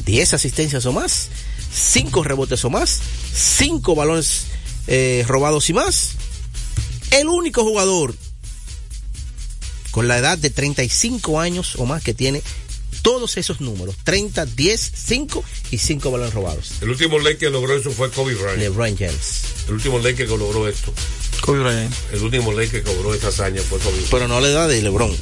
10 asistencias o más, 5 rebotes o más, 5 balones eh, robados y más. El único jugador con la edad de 35 años o más que tiene todos esos números, 30, 10, 5 y 5 balones robados. El último ley que logró eso fue Kobe Bryant. LeBron James. El último ley que logró esto. Kobe Bryant. El último ley que cobró esta hazaña fue Kobe Bryant. Pero no la edad de LeBron.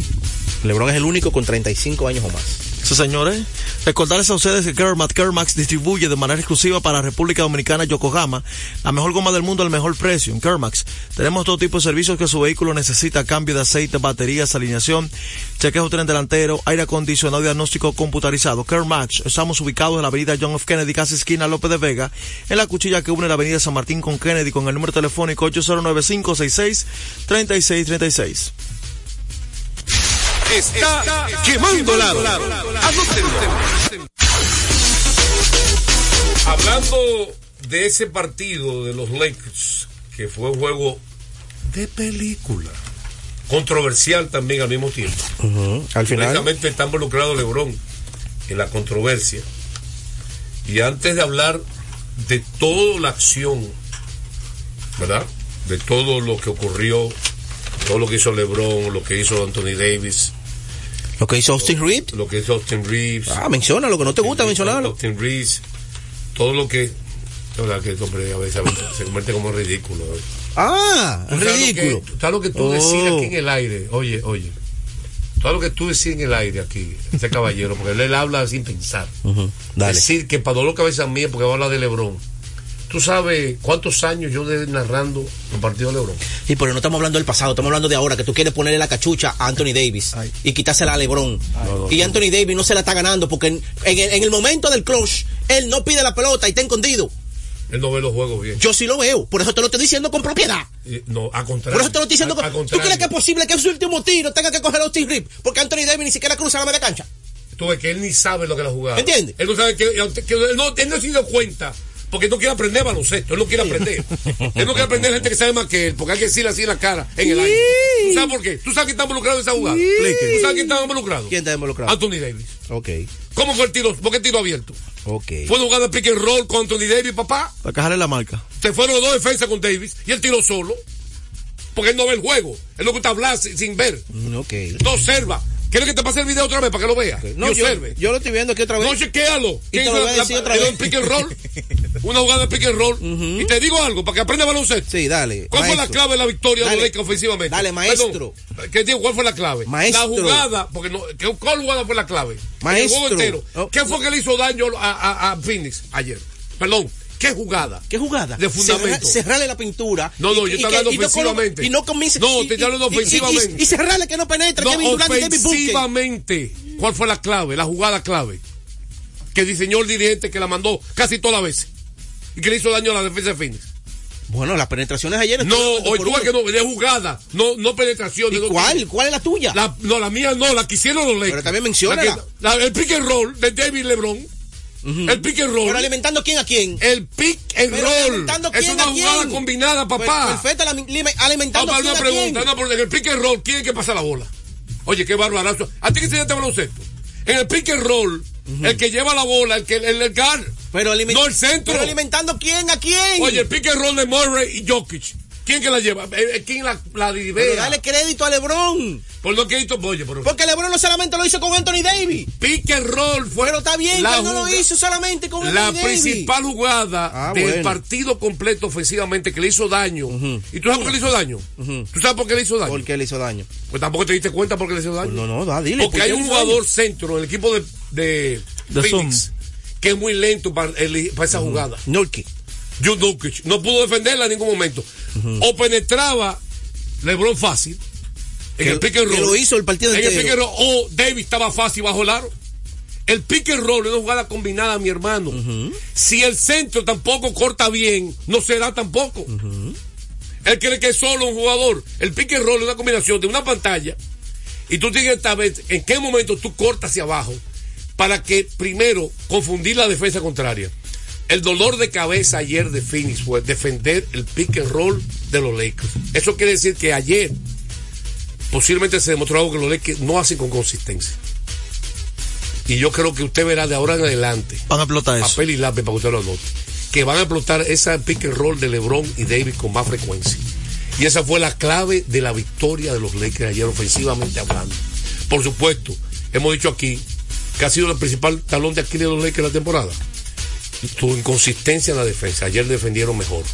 LeBron es el único con 35 años o más. Sí, señores. Recordarles a ustedes que Kermax, Kermax distribuye de manera exclusiva para República Dominicana Yokohama la mejor goma del mundo al mejor precio. En Kermax tenemos todo tipo de servicios que su vehículo necesita: cambio de aceite, baterías, alineación, chequeo tren delantero, aire acondicionado, diagnóstico computarizado. Kermax, estamos ubicados en la avenida John F. Kennedy, casi esquina López de Vega, en la cuchilla que une la avenida San Martín con Kennedy, con el número telefónico 809-566-3636. Está, quemando lado. Hablando de ese partido de los Lakers, que fue un juego de película, controversial también al mismo tiempo. Al final. Está involucrado LeBron en la controversia. Y antes de hablar de toda la acción, ¿verdad? De todo lo que ocurrió, todo lo que hizo LeBron, lo que hizo Anthony Davis, Lo que hizo Austin Reed. lo que hizo Austin Reeves. Ah, menciona lo que no te gusta mencionarlo. Austin Reeves, todo lo que. La verdad que hombre a veces, se convierte como ridículo. ¿eh? Ah, ¿Tú sabes lo que- ridículo. ¿Sabes lo que tú decías Oh. aquí en el aire? Oye, oye. Todo lo que tú decías en el aire aquí, este caballero, porque él, él habla sin pensar. Dale. Decir que para dolor cabeza mía, porque va a hablar de Lebron. ¿Tú sabes cuántos años yo de narrando los partidos de Lebron? Sí, pero no estamos hablando del pasado, estamos hablando de ahora, que tú quieres ponerle la cachucha a Anthony Davis y quitársela a LeBron. y Anthony Davis no se la está ganando porque en, en el, en el momento del clutch, él no pide la pelota y está escondido. Él no ve los juegos bien. Yo sí lo veo, por eso te lo estoy diciendo con propiedad. Eh, No, a contrario. Por eso te lo estoy diciendo A- con... a ¿Tú crees que es posible que en su último tiro tenga que coger a Austin Rip? Porque Anthony Davis ni siquiera cruza la media cancha. Tú ves que él ni sabe lo que la jugada. ¿Entiendes? Él no sabe que, que él, no, él no se dio cuenta. Porque no quiere aprender baloncesto, él no quiere aprender. él no quiere aprender gente que sabe más que él, porque hay que decirle así en la cara, en el aire. ¿Tú sabes por qué? ¿Tú sabes quién está involucrado en esa jugada? ¿Tú sabes quién está involucrado? ¿Quién está involucrado? Anthony Davis. Ok, ¿Cómo fue el tiro? ¿Por qué tiro abierto? ok. Fue una jugada de pick and roll con Anthony Davis, papá. Para cajarle la marca. Se fueron los dos defensas con Davis y él tiró solo. Porque él no ve el juego. Él no gusta hablar sin, sin ver. Mm, Ok. No observa. ¿Quieres que te pase el video otra vez para que lo veas? No, y yo, observe. yo lo estoy viendo aquí otra vez. No, chequéalo. Lo hizo voy a decir otra vez. pick and roll? Una jugada de pick and roll. Y te digo algo, para que aprenda baloncesto. Sí, dale. ¿Cuál fue la clave de la victoria de Dale. los Lakers ofensivamente? Dale, maestro. Perdón, ¿qué digo? ¿Cuál fue la clave? Maestro. La jugada, porque no, ¿qué- ¿cuál jugada fue la clave? Maestro. El juego entero. Oh. ¿Qué fue que le hizo daño a, a, a Phoenix ayer? Perdón, ¿qué jugada? ¿Qué jugada? De fundamento. Cerra- cerrarle la pintura. No, no, Y- yo estoy hablando y no colo- ofensivamente. Y no comience. No, te estoy hablando ofensivamente. Y, y cerrarle que no penetre. No, Kevin Durant y ofensivamente. ¿Cuál fue la clave? La jugada clave. Que diseñó el dirigente que la mandó casi todas las veces. Y que le hizo daño a la defensa de Phoenix. Bueno, las penetraciones ayer. No, hoy tú que no, de jugada, no, no penetración. ¿Y de- cuál? ¿Cuál es la tuya? La, no, la mía no, la que hicieron los Lakers. Pero también la- el pick and roll de David LeBron. El pick and roll. Pero alimentando quién a quién. el pick and Pero roll. alimentando Es una a quién. jugada combinada, papá. Per- Perfecto, la- lime- alimentando Vamos a quién una a pregunta, una pregunta. En el pick and roll, ¿quién es que pasa la bola? Oye, qué barbarazo. ¿A ti que enseñaste baloncesto? En el pick and roll, el que lleva la bola, el que el, el. Pero No el centro. Pero alimentando quién a quién. Oye, el pick and roll de Murray y Jokic. ¿Quién que la lleva? Eh, eh, ¿Quién la, la Pero libera? dale crédito a LeBron. Por lo que he visto, oye, pero Porque LeBron no solamente lo hizo con Anthony Davis. pick and roll fue Pero está bien, la que él no lo hizo solamente con La Anthony Davis. principal jugada Ah, del bueno. partido completo ofensivamente que le hizo daño. ¿Y tú sabes por qué le hizo daño? ¿Tú sabes por qué le hizo daño? ¿Por qué le hizo daño? Pues tampoco te diste cuenta por qué le hizo daño. No, no, da, dile. Porque ¿por hay un hizo daño? jugador centro en el equipo de, de, Phoenix que es muy lento para, el- para esa jugada. Nurkic. Jude Nurkic no pudo defenderla en ningún momento. O penetraba LeBron fácil en Que- el pick and que roll. lo hizo el partido en el pick and roll, o Davis estaba fácil bajo el aro. El pick and roll es una jugada combinada, mi hermano. Si el centro tampoco corta bien, no será tampoco. Él cree que es solo un jugador. El pick and roll es una combinación de una pantalla y tú tienes que saber en qué momento tú cortas hacia abajo para que primero confundir la defensa contraria. El dolor de cabeza ayer de Phoenix fue defender el pick and roll de los Lakers. Eso quiere decir que ayer posiblemente se demostró algo que los Lakers no hacen con consistencia. y yo creo que usted verá de ahora en adelante, Van a explotar eso. papel y lápiz para que usted lo anote, que van a explotar esa pick and roll de LeBron y Davis con más frecuencia. Y esa fue la clave de la victoria de los Lakers ayer ofensivamente hablando. Por supuesto, hemos dicho aquí que ha sido el principal talón de Aquiles de los Lakers la temporada. Tu inconsistencia en la defensa. Ayer defendieron mejor.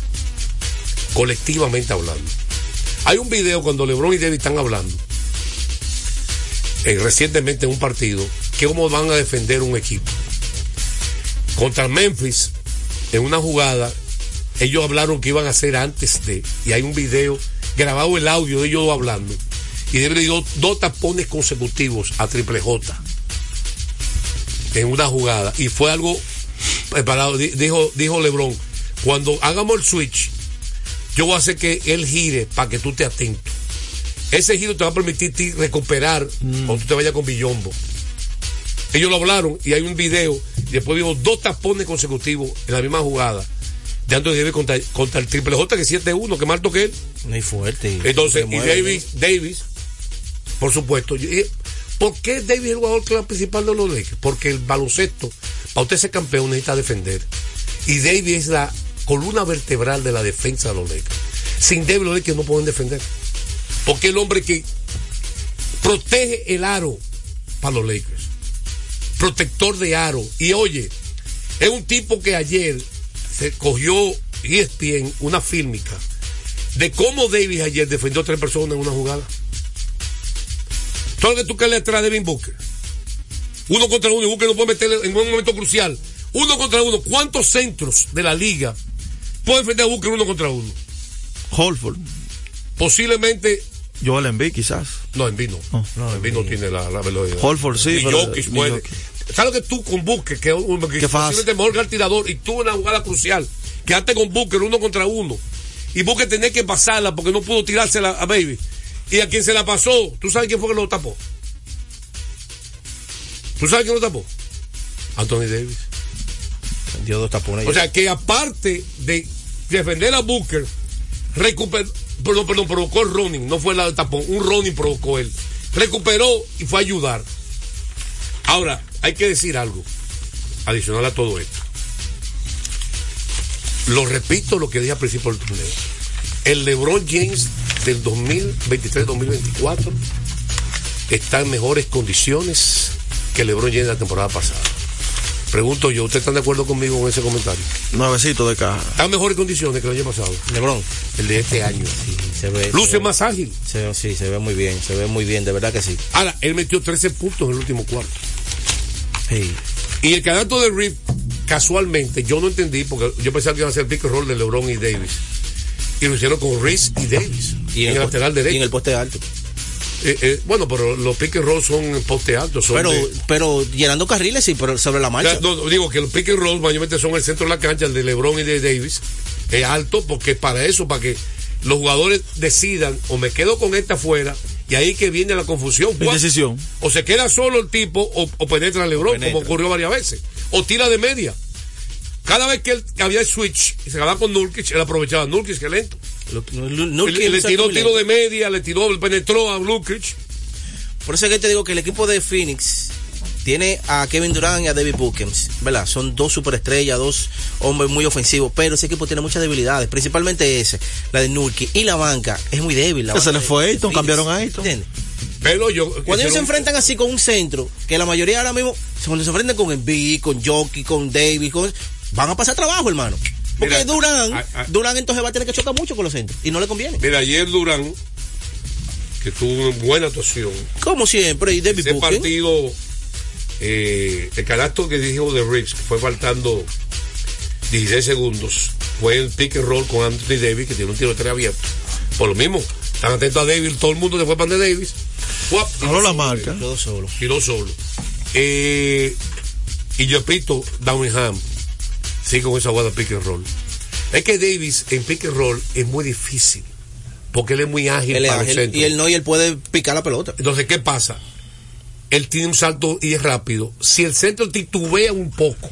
Colectivamente hablando. Hay un video cuando LeBron y Davis están hablando. eh, recientemente en un partido. Cómo van a defender un equipo. Contra Memphis, en una jugada, ellos hablaron que iban a hacer antes de. Y hay un video grabado el audio de ellos hablando. Y Davis le dio dos tapones consecutivos a Triple J en una jugada y fue algo preparado. Di- Dijo, dijo LeBron, cuando hagamos el switch, yo voy a hacer que él gire para que tú te atento. Ese giro te va a permitir ti recuperar cuando tú te vayas con Billombo. Ellos lo hablaron y hay un video. Y después dijo dos tapones consecutivos en la misma jugada. De Anthony Davis contra, contra el Triple J, que es 7-1, que más alto que él. Muy fuerte. y Entonces, y Davis, Davis, por supuesto. y- y- ¿Por qué Davis es el jugador clave principal de los Lakers? Porque el baloncesto, para usted ser campeón, necesita defender. Y Davis es la columna vertebral de la defensa de los Lakers. Sin Davis, los Lakers no pueden defender. Porque el hombre que protege el aro para los Lakers. Protector de aro. Y oye, es un tipo que ayer se cogió ESPN una fílmica de cómo Davis ayer defendió a tres personas en una jugada. Todo lo que tú que le atrás de Devin Booker. Uno contra uno y Booker no puede meterle en un momento crucial. Uno contra uno. ¿Cuántos centros de la liga pueden defender a Booker uno contra uno? Holford. Posiblemente. Joel Embiid quizás. No, en vino. Oh. No, en vino tiene la, la velocidad. Holford sí, Y Jokic puede. ¿Sabes lo que tú con Booker, que es que posiblemente mejor que el tirador, y tú una jugada crucial, quedaste con Booker uno contra uno, y Booker tenía que pasarla porque no pudo tirársela a Baby. Y a quien se la pasó, ¿tú sabes quién fue que lo tapó? ¿Tú sabes quién lo tapó? Anthony Davis. Dos tapones. O sea que aparte de defender a Booker, recuperó, perdón, perdón, provocó el running, no fue la del tapón, un running provocó él. Recuperó y fue a ayudar. Ahora, hay que decir algo adicional a todo esto. Lo repito lo que dije al principio del torneo. El LeBron James del 2023-2024 está en mejores condiciones que el LeBron James la temporada pasada. Pregunto yo, ¿ustedes están de acuerdo conmigo con ese comentario? Nuevecito de caja. Está en mejores condiciones que el año pasado. LeBron. El de este año. Sí, se ve. Luce se ve- más ágil. se sí, se ve muy bien. Se ve muy bien, de verdad que sí. Ahora, él metió 13 puntos en el último cuarto. Sí. Y el canasto de Rip, casualmente, yo no entendí, porque yo pensaba que iba a ser el pick and roll de LeBron y Davis. Y lo hicieron con Reese y Davis. en, el, po- lateral Y derecho. en el poste alto. Eh, eh, bueno, pero los pick and roll son poste alto. Son Pero, de- pero llenando carriles, sí, pero sobre la O marcha. sea, no, no, digo que los pick and roll mayormente son el centro de la cancha, el de LeBron y de Davis. Es alto porque para eso, para que los jugadores decidan o me quedo con esta afuera y ahí que viene la confusión. ¿Cuál- Indecisión. O se queda solo el tipo o, o penetra a LeBron, Penetra. como ocurrió varias veces. O tira de media. Cada vez que él había el switch y se acababa con Nurkic, él aprovechaba a Nurkic, que lento. Le, le tiró tiro de media, le tiró, penetró a Nurkic. Por eso es que te digo que el equipo de Phoenix tiene a Kevin Durant y a David Bookens, ¿verdad? Son dos superestrellas, dos hombres muy ofensivos, pero ese equipo tiene muchas debilidades, principalmente ese, la de Nurkic y la banca es muy débil. La se le fue de Ayton, cambiaron a Ayton. ¿entiendes? Pero yo. Cuando ellos se enfrentan así con un centro, que la mayoría ahora mismo, cuando se enfrentan con Embiid, con Jockey, con Davis, con, van a pasar trabajo, hermano. Porque Mira, Durán, a- a- Durán entonces va a tener que chocar mucho con los centros y no le conviene. Mira, ayer Durán, que tuvo una buena actuación, Como siempre, y David ese Bookens. partido, eh, el canasto que dijo de Riggs, que fue faltando 16 segundos, fue el pick and roll con Anthony Davis, que tiene un tiro de tres abierto. Por lo mismo, están atentos a Davis, todo el mundo se fue para de Davis. Jaló la marca. Todo solo. tiró solo. Eh, y yo repito, Downham, sí con esa jugada pick and roll. Es que Davis en pick and roll es muy difícil, porque él es muy ágil Él para los ágil, centros. y él no, y él puede picar la pelota. Entonces, ¿qué pasa? Él tiene un salto y es rápido. Si el centro titubea un poco,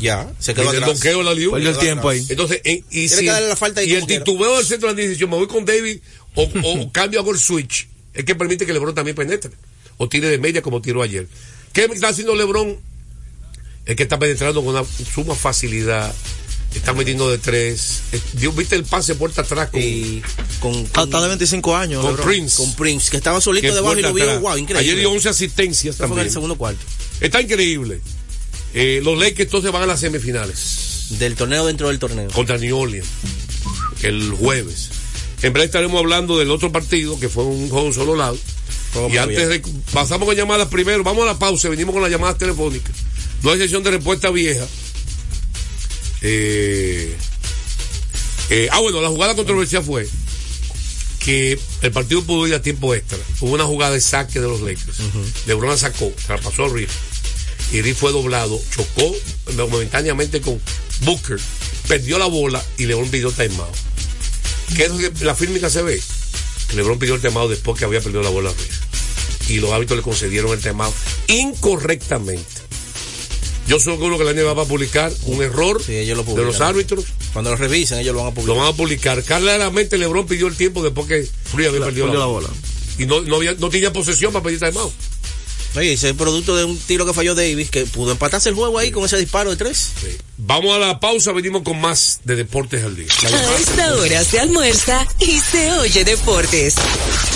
Ya, se en quedó el atrás. donqueo la. Perdió el tiempo ahí. Entonces, en- y, Tiene si, que darle la falta ahí y el quiera. titubeo del centro de la decisión, me voy con David o, o cambio hago el switch, es que permite que LeBron también penetre o tire de media como tiró ayer. ¿Qué está haciendo LeBron? Es que está penetrando con una suma facilidad. Está metiendo de tres. Dios, ¿Viste el pase puerta atrás con, Y con, con, está de 25 años. con. Prince? con Prince, que estaba solito que debajo y lo vio, wow, increíble. Ayer dio 11 asistencias Eso fue en también. el segundo cuarto Está increíble. Eh, los Lakers entonces van a las semifinales del torneo dentro del torneo. contra New Orleans el jueves. En breve estaremos hablando del otro partido que fue un juego solo lado. Juego y antes de pasamos con llamadas primero, vamos a la pausa, venimos con las llamadas telefónicas. No hay sesión de respuesta vieja. Eh, eh, ah, bueno, la jugada controversial fue que el partido pudo ir a tiempo extra. Hubo una jugada de saque de los Lakers. LeBron la sacó, se la pasó a Reed. Y Reed fue doblado, chocó momentáneamente con Booker, perdió la bola y LeBron pidió timeout. ¿Qué es lo que la fílmica se ve? Que LeBron pidió el timeout después que había perdido la bola a Reed. Y los árbitros le concedieron el timeout incorrectamente. Yo seguro que la NBA va a publicar un error Sí, ellos lo de los árbitros. Cuando lo revisen, ellos lo van a Lo publicar. van a publicar. Claramente LeBron pidió el tiempo después que Free había perdido Perdió la la bola. Y no, no, había, no tenía posesión para pedir timeout. Oye, ese es producto de un tiro que falló Davis, que pudo empatarse el juego ahí con ese disparo de tres. Sí. Vamos a la pausa, venimos con más de Deportes al Día. A esta hora se almuerza y se oye deportes.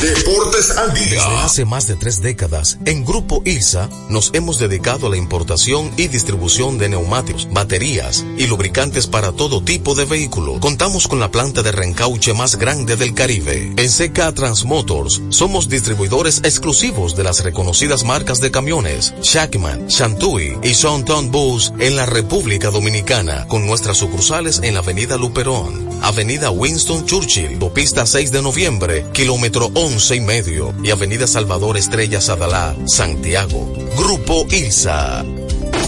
Deportes al Desde día. hace más de tres décadas, en Grupo ILSA nos hemos dedicado a la importación y distribución de neumáticos, baterías y lubricantes para todo tipo de vehículo. Contamos con la planta de reencauche más grande del Caribe. En CK Transmotors somos distribuidores exclusivos de las reconocidas marcas de camiones Shackman, Shantui y Sonton Bus en la República Dominicana, con nuestras sucursales en la Avenida Luperón, Avenida Winston Churchill, Autopista 6 de Noviembre, kilómetro 11 y medio, y Avenida Salvador Estrella Sadalá, Santiago. Grupo ILSA.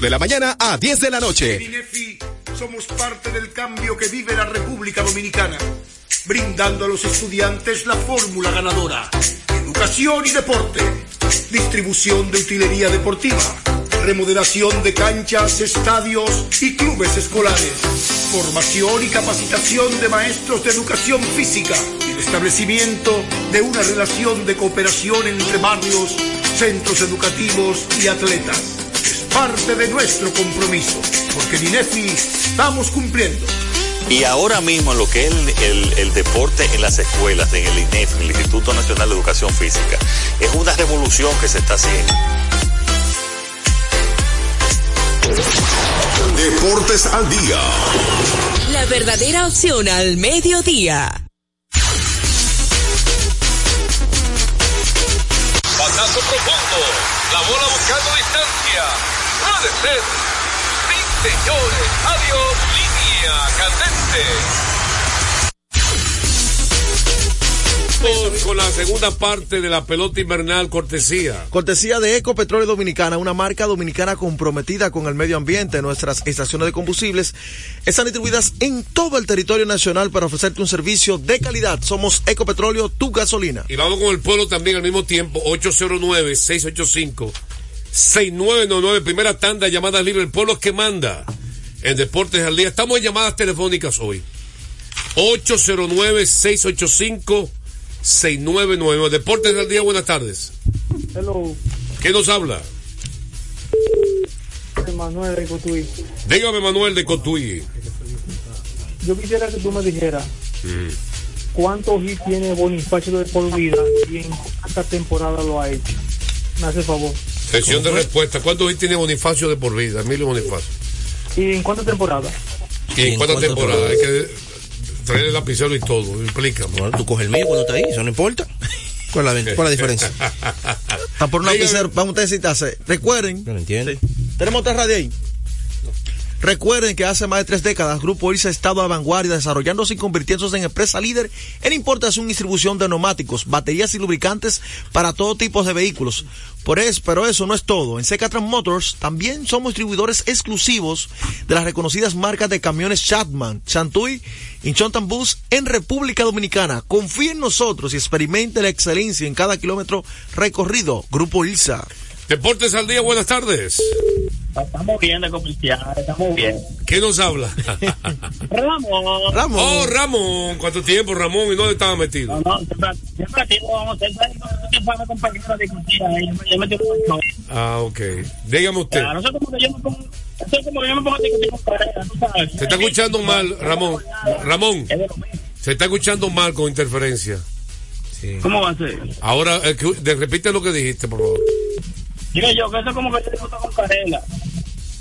de la mañana a 10 de la noche. En INEFI somos parte del cambio que vive la República Dominicana, brindando a los estudiantes la fórmula ganadora. Educación y deporte, distribución de utilería deportiva, remodelación de canchas, estadios y clubes escolares, formación y capacitación de maestros de educación física y el establecimiento de una relación de cooperación entre barrios, centros educativos y atletas parte de nuestro compromiso, porque en INEFI estamos cumpliendo. Y ahora mismo lo que es el, el- el deporte en las escuelas, en el INEF, en el Instituto Nacional de Educación Física, es una revolución que se está haciendo. Deportes al día. La verdadera opción al mediodía. Batazo profundo. La bola buscando distancia. Puede ser. Sí, señores. Adiós. Línea candente. Vamos con la segunda parte de la pelota invernal cortesía. Cortesía de Eco Petróleo Dominicana, una marca dominicana comprometida con el medio ambiente. Nuestras estaciones de combustibles están distribuidas en todo el territorio nacional para ofrecerte un servicio de calidad. Somos Eco Petróleo, tu gasolina. Y vamos con el pueblo también al mismo tiempo. 809-685-6999. Primera tanda llamadas libres. El pueblo que manda en Deportes al Día. Estamos en llamadas telefónicas hoy. 809-685-6999. Deportes al Día, buenas tardes. Hello, ¿Quién nos habla? Manuel de Cotuí. Dígame, Manuel de Cotuí. Yo quisiera que tú me dijeras cuántos hits tiene Bonifacio de por vida y en cuánta temporada lo ha hecho. Me hace favor. Sesión de respuesta. ¿Cuántos hits tiene Bonifacio de por vida? Emilio Bonifacio. ¿Y en cuánta temporada? ¿Y en en cuántas cuántas temporadas? Hay que traer el lapicero y todo. Explícame. Bueno, tú coges el mío cuando está ahí, eso no importa. ¿Cuál es la, cuál es la diferencia? Está por Dígame. lapicero, vamos a necesitarse. Recuerden, No lo entiendo. Sí. tenemos otra radio ahí. Recuerden que hace más de tres décadas Grupo ILSA ha estado a vanguardia desarrollándose y convirtiéndose en empresa líder en importación y distribución de neumáticos, baterías y lubricantes para todo tipo de vehículos. Por eso, pero eso no es todo. En Secatran Motors también somos distribuidores exclusivos de las reconocidas marcas de camiones Chatman, Chantuy y Chontan Bus en República Dominicana. Confíe en nosotros y experimente la excelencia en cada kilómetro recorrido. Grupo ILSA. Deportes al día, buenas tardes. Estamos bien de comercial, estamos bien. ¿Qué nos habla? Ramón. Ramón. Oh, Ramón. ¿Cuánto tiempo, Ramón? ¿Y dónde estaba metido? No, no, siempre, aquí vamos a hacer compañero de discutir ahí, yo me- yo me con Ah, ok. Dígame usted. Claro, eso es como que yo me pongo, eso es como que yo me pongo a discutir con pareja, tú sabes. Se está escuchando mal, Ramón. Ramón. Se está escuchando mal con interferencia. ¿Cómo va a ser? Ahora, eh, que- de- repite lo que dijiste, por favor. Digo yo, que eso es como que yo discuto con pareja.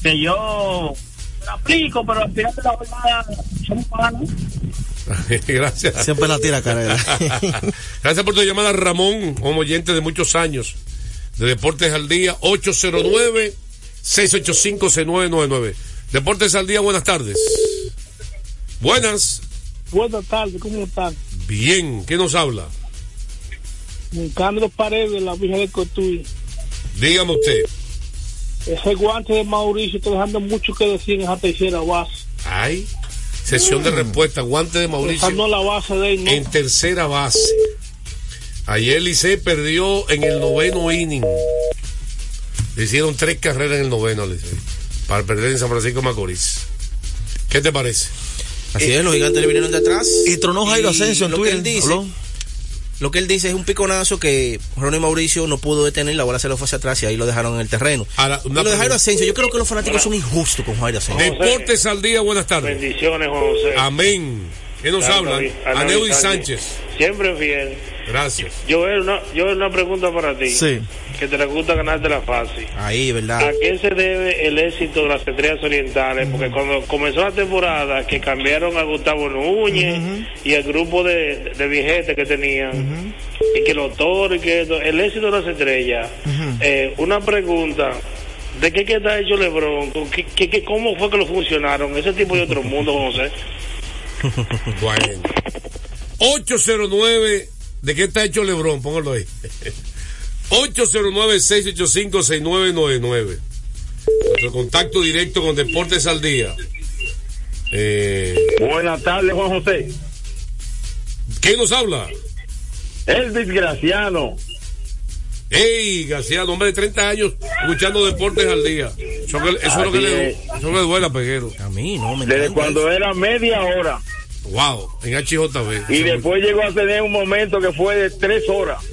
Que yo me lo aplico, pero al final de la jornada somos panos. Gracias. Siempre la tira carrera. Gracias por tu llamada, Ramón, como oyente de muchos años de Deportes al Día, 809-685-6999. Deportes al Día, buenas tardes. Buenas. Buenas tardes, ¿cómo están? Bien, ¿qué nos habla? Carlos Paredes, la Virgen de Cotuí. Dígame usted. Ese guante de Mauricio está dejando mucho que decir en esa tercera base. Ay, sesión de respuesta, guante de Mauricio es la base de él, ¿no? en tercera base. Ayer Licey perdió en el noveno inning. Le hicieron tres carreras en el noveno, Licey, para perder en San Francisco de Macorís. ¿Qué te parece? Así es, los gigantes le vinieron de atrás. Y tronó Jairo Asensio en Twitter. él dice, habló. Lo que él dice es un piconazo que Ronnie Mauricio no pudo detener, la bola se lo fue hacia atrás y ahí lo dejaron en el terreno. Ahora, Y una lo de Jairo. Asensio, yo creo que los fanáticos son injustos con Jairo Asensio. Deportes al día, buenas tardes. Bendiciones, José. Amén. ¿Qué nos Claro, hablan? David- a Aneudi David Sánchez. Siempre fiel. Gracias. Yo una, yo una pregunta para ti. Sí. Que te gusta ganarte la fácil. Ahí, ¿verdad? ¿A qué se debe el éxito de las estrellas orientales? Porque cuando comenzó la temporada, que cambiaron a Gustavo Núñez y el grupo de, de vigentes que tenían, y que los toros, y que esto, el éxito de las estrellas. Eh, una pregunta. ¿De qué, qué está hecho Lebron? ¿Con qué- qué- qué- ¿Cómo fue que lo funcionaron? Ese tipo de otro mundo, José. Bueno. 809, ¿de qué está hecho Lebrón? Póngalo ahí. 809-685-6999. Nuestro contacto directo con Deportes al Día. Eh, Buenas tardes, Juan José. ¿Quién nos habla? Elvis Graciano. Ey, García, hombre de 30 años escuchando Deportes al Día. Eso, eso es lo que le, es. eso le duele a Peguero. A mí no, me Desde cuando eso. era media hora. Wow, en HJB. Y después llegó a tener un momento que fue de tres horas.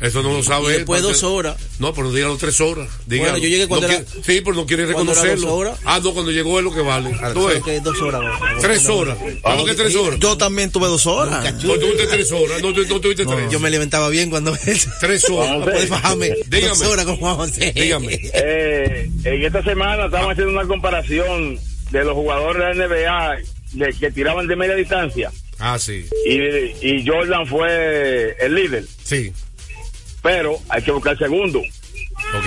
eso no lo sabe Y él, después dos horas. No, pero dígalo tres horas. Dígalo. Bueno, yo llegué cuando No era- quiere- Sí, pero no quiere reconocerlo. dos horas. Ah, no, cuando llegó es lo que vale. Tú ¿sabes ves. qué es dos horas? Tres horas. ¿Cómo que tres horas? Yo también tuve dos horas. No tuviste tres horas. No, tu- no tuviste tres. Yo me alimentaba bien cuando Tres horas. Puedes bajarme Dígame. dos horas con Juan José. Dígame. Eh, en esta semana estamos haciendo una comparación de los jugadores de la NBA de, que tiraban de media distancia. Ah, sí. Y, y Jordan fue el líder. Sí. Pero hay que buscar el segundo. Ok.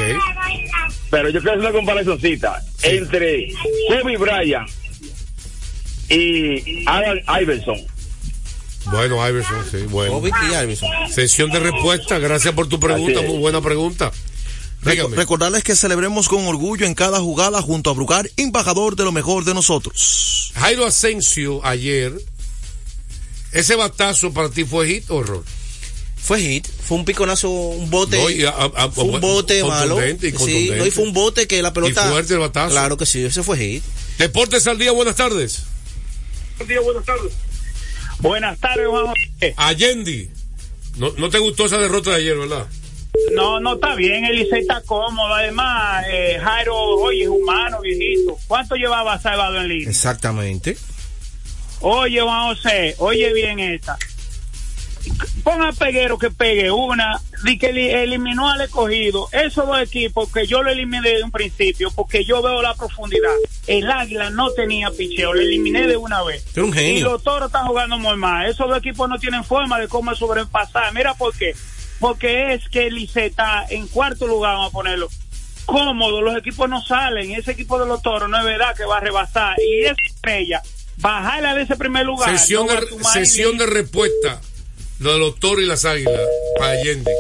Pero yo quiero hacer una comparacióncita entre Kobe Bryant y Alan Iverson. Bueno, Iverson, sí. Bueno. Kobe y Iverson. Sesión de respuesta. Gracias por tu pregunta. Muy buena pregunta. Dígame. Recordarles que celebremos con orgullo en cada jugada junto a Brucar, embajador de lo mejor de nosotros. Jairo Asensio ayer. ¿Ese batazo para ti fue hit o error? Fue hit, fue un piconazo, un bote. No, y a- a- a- fue un bote malo. y Sí, no, y fue un bote que la pelota. Y fuerte el batazo. Claro que sí, ese fue hit. Deportes al día, buenas tardes. buenas tardes. Buenas tardes, Juan José. Allende. No, no te gustó esa derrota de ayer, ¿verdad? No, no está bien, el Licey está cómodo. Además, eh, Jairo, oye, es humano, viejito. ¿Cuánto llevaba salvado en línea? Exactamente. Oye, Juan José, oye bien esta. Pon a Peguero que pegue una, di que eli- eliminó al escogido. Esos dos equipos que yo lo eliminé desde un principio, porque yo veo la profundidad. El Águila no tenía picheo, lo eliminé de una vez. Un genio. Y los toros están jugando muy mal. Esos dos equipos no tienen forma de cómo sobrepasar. Mira por qué. Porque es que el Licey está en cuarto lugar, vamos a ponerlo. cómodo, los equipos no salen. Ese equipo de los toros no es verdad que va a rebasar. Y esa estrella, bajarla de ese primer lugar. Sesión, de, sesión respuesta. Lo de los toros y las águilas. Para Allende.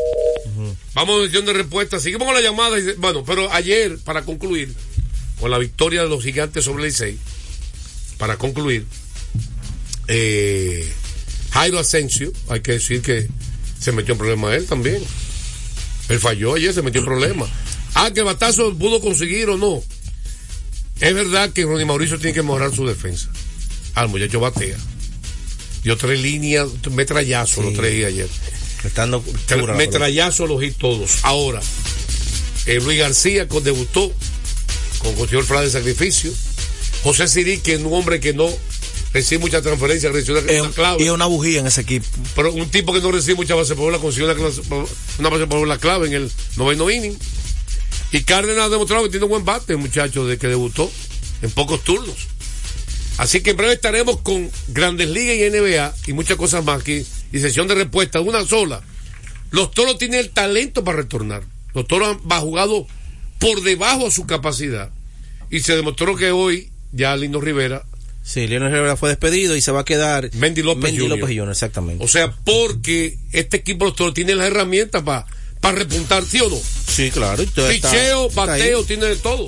Vamos a sesión de respuesta. Seguimos con la llamada. y- Bueno, pero ayer, para concluir, con la victoria de los gigantes sobre el Licey, para concluir, eh, Jairo Asensio, hay que decir que se metió en problema él también. Él falló ayer, se metió en problema. Ah, que Batazo pudo conseguir o no. Es verdad que Ronnie Mauricio tiene que mejorar su defensa. Al muchacho batea. Dio tres líneas, metrallazo, los tres ayer. Estando la metrallazo los y todos. Ahora, eh, Luis García con, debutó con el flag de sacrificio. José Sirí, que es un hombre que no recibe mucha transferencia, recibe una, una clave. Y una bujía en ese equipo. Pero un tipo que no recibe mucha base por bola consiguió una, una base por bola clave en el noveno inning. Y Cárdenas ha demostrado que tiene un buen bate, muchacho, de que debutó en pocos turnos. Así que en breve estaremos con Grandes Ligas y NBA y muchas cosas más aquí. Y sesión de respuesta, una sola. Los toros tienen el talento para retornar. Los toros han ha jugado por debajo de su capacidad. Y se demostró que hoy ya Lino Rivera. Sí, Leonel Rivera fue despedido y se va a quedar Mendy López Mendy. López exactamente. O sea, porque este equipo tiene las herramientas para para repuntar, ¿sí o no? Sí, claro. Picheo, bateo, tiene de todo.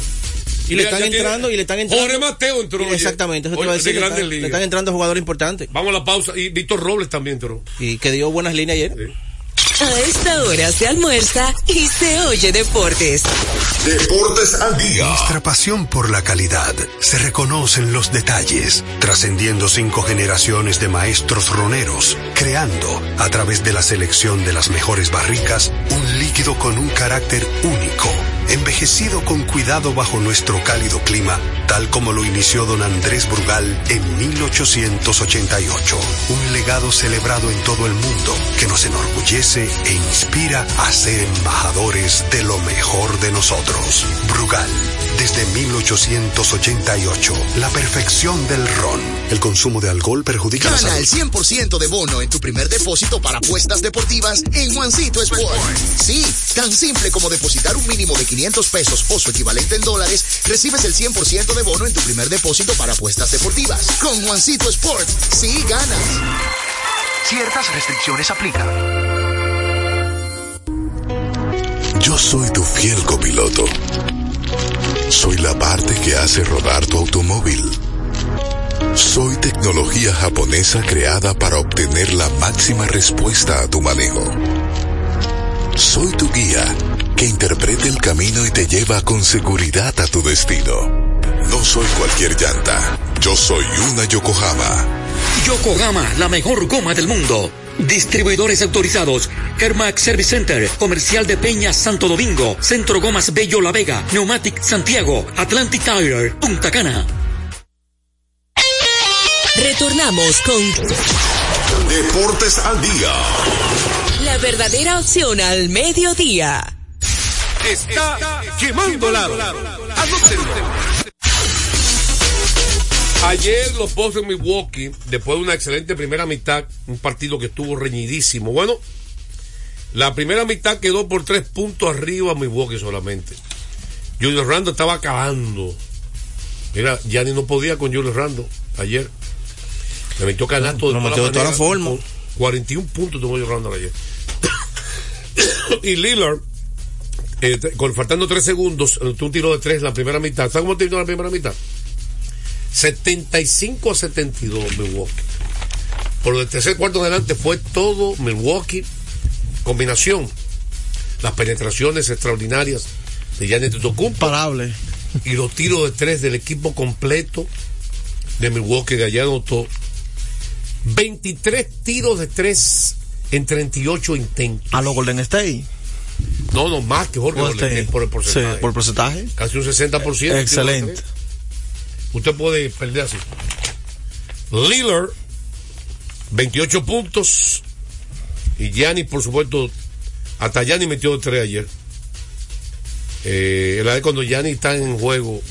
Y le están tiene- entrando, y le están entrando. Jorge Mateo entró. Exactamente, eso te iba a decir. de Le están, le están entrando jugadores importantes. Vamos a la pausa. Y Víctor Robles también entró. Y que dio buenas líneas ayer. A esta hora se almuerza y se oye deportes. Deportes al día. Nuestra pasión por la calidad se reconoce en los detalles, trascendiendo cinco generaciones de maestros roneros, creando, a través de la selección de las mejores barricas, un líquido con un carácter único, envejecido con cuidado bajo nuestro cálido clima, tal como lo inició don Andrés Brugal en 1888. Un legado celebrado en todo el mundo que nos enorgullece e inspira a ser embajadores de lo mejor de nosotros. Brugal, desde 1888, la perfección del ron. El consumo de alcohol perjudica la Gana salud. el 100% de bono en tu primer depósito para apuestas deportivas en Juancito Sport. Sí, tan simple como depositar un mínimo de 500 pesos o su equivalente en dólares, recibes el 100% de bono en tu primer depósito para apuestas deportivas. Con Juancito Sport, sí ganas. Ciertas restricciones aplican. Yo soy tu fiel copiloto. Soy la parte que hace rodar tu automóvil. Soy tecnología japonesa creada para obtener la máxima respuesta a tu manejo. Soy tu guía que interpreta el camino y te lleva con seguridad a tu destino. No soy cualquier llanta. Yo soy una Yokohama. Yokohama, la mejor goma del mundo. Distribuidores autorizados. Kermax Service Center, Comercial de Peña Santo Domingo, Centro Gomas Bello La Vega, Neumatic Santiago, Atlantic Tire, Punta Cana. Retornamos con Deportes al día. la verdadera opción al mediodía. Está quemando lado. Ayer los Bucks de Milwaukee, después de una excelente primera mitad, un partido que estuvo reñidísimo. Bueno, la primera mitad quedó por tres puntos arriba Milwaukee solamente. Julio Rando estaba acabando. Mira, Gianni no podía con Julio Rando ayer. Le metió canasto Lo metió de toda la forma. con 41 puntos tuvo Julio Rando ayer. y Lillard, eh, con, faltando tres segundos, un tiro de tres en la primera mitad. ¿Sabes cómo terminó la primera mitad? 75 a 72 Milwaukee. Por el tercer cuarto adelante fue todo Milwaukee. Combinación. Las penetraciones extraordinarias de Antetokounmpo. Parable. Y los tiros de tres del equipo completo de Milwaukee que allá anotó 23 tiros de tres en 38 intentos. A los Golden State. No, no, más que Jorge por el porcentaje. Sí, por porcentaje. Casi un 60%. Excelente. Usted puede perder así. Lillard, 28 puntos. Y Gianni, por supuesto, hasta Gianni metió tres ayer. Eh, la de cuando Gianni está en juego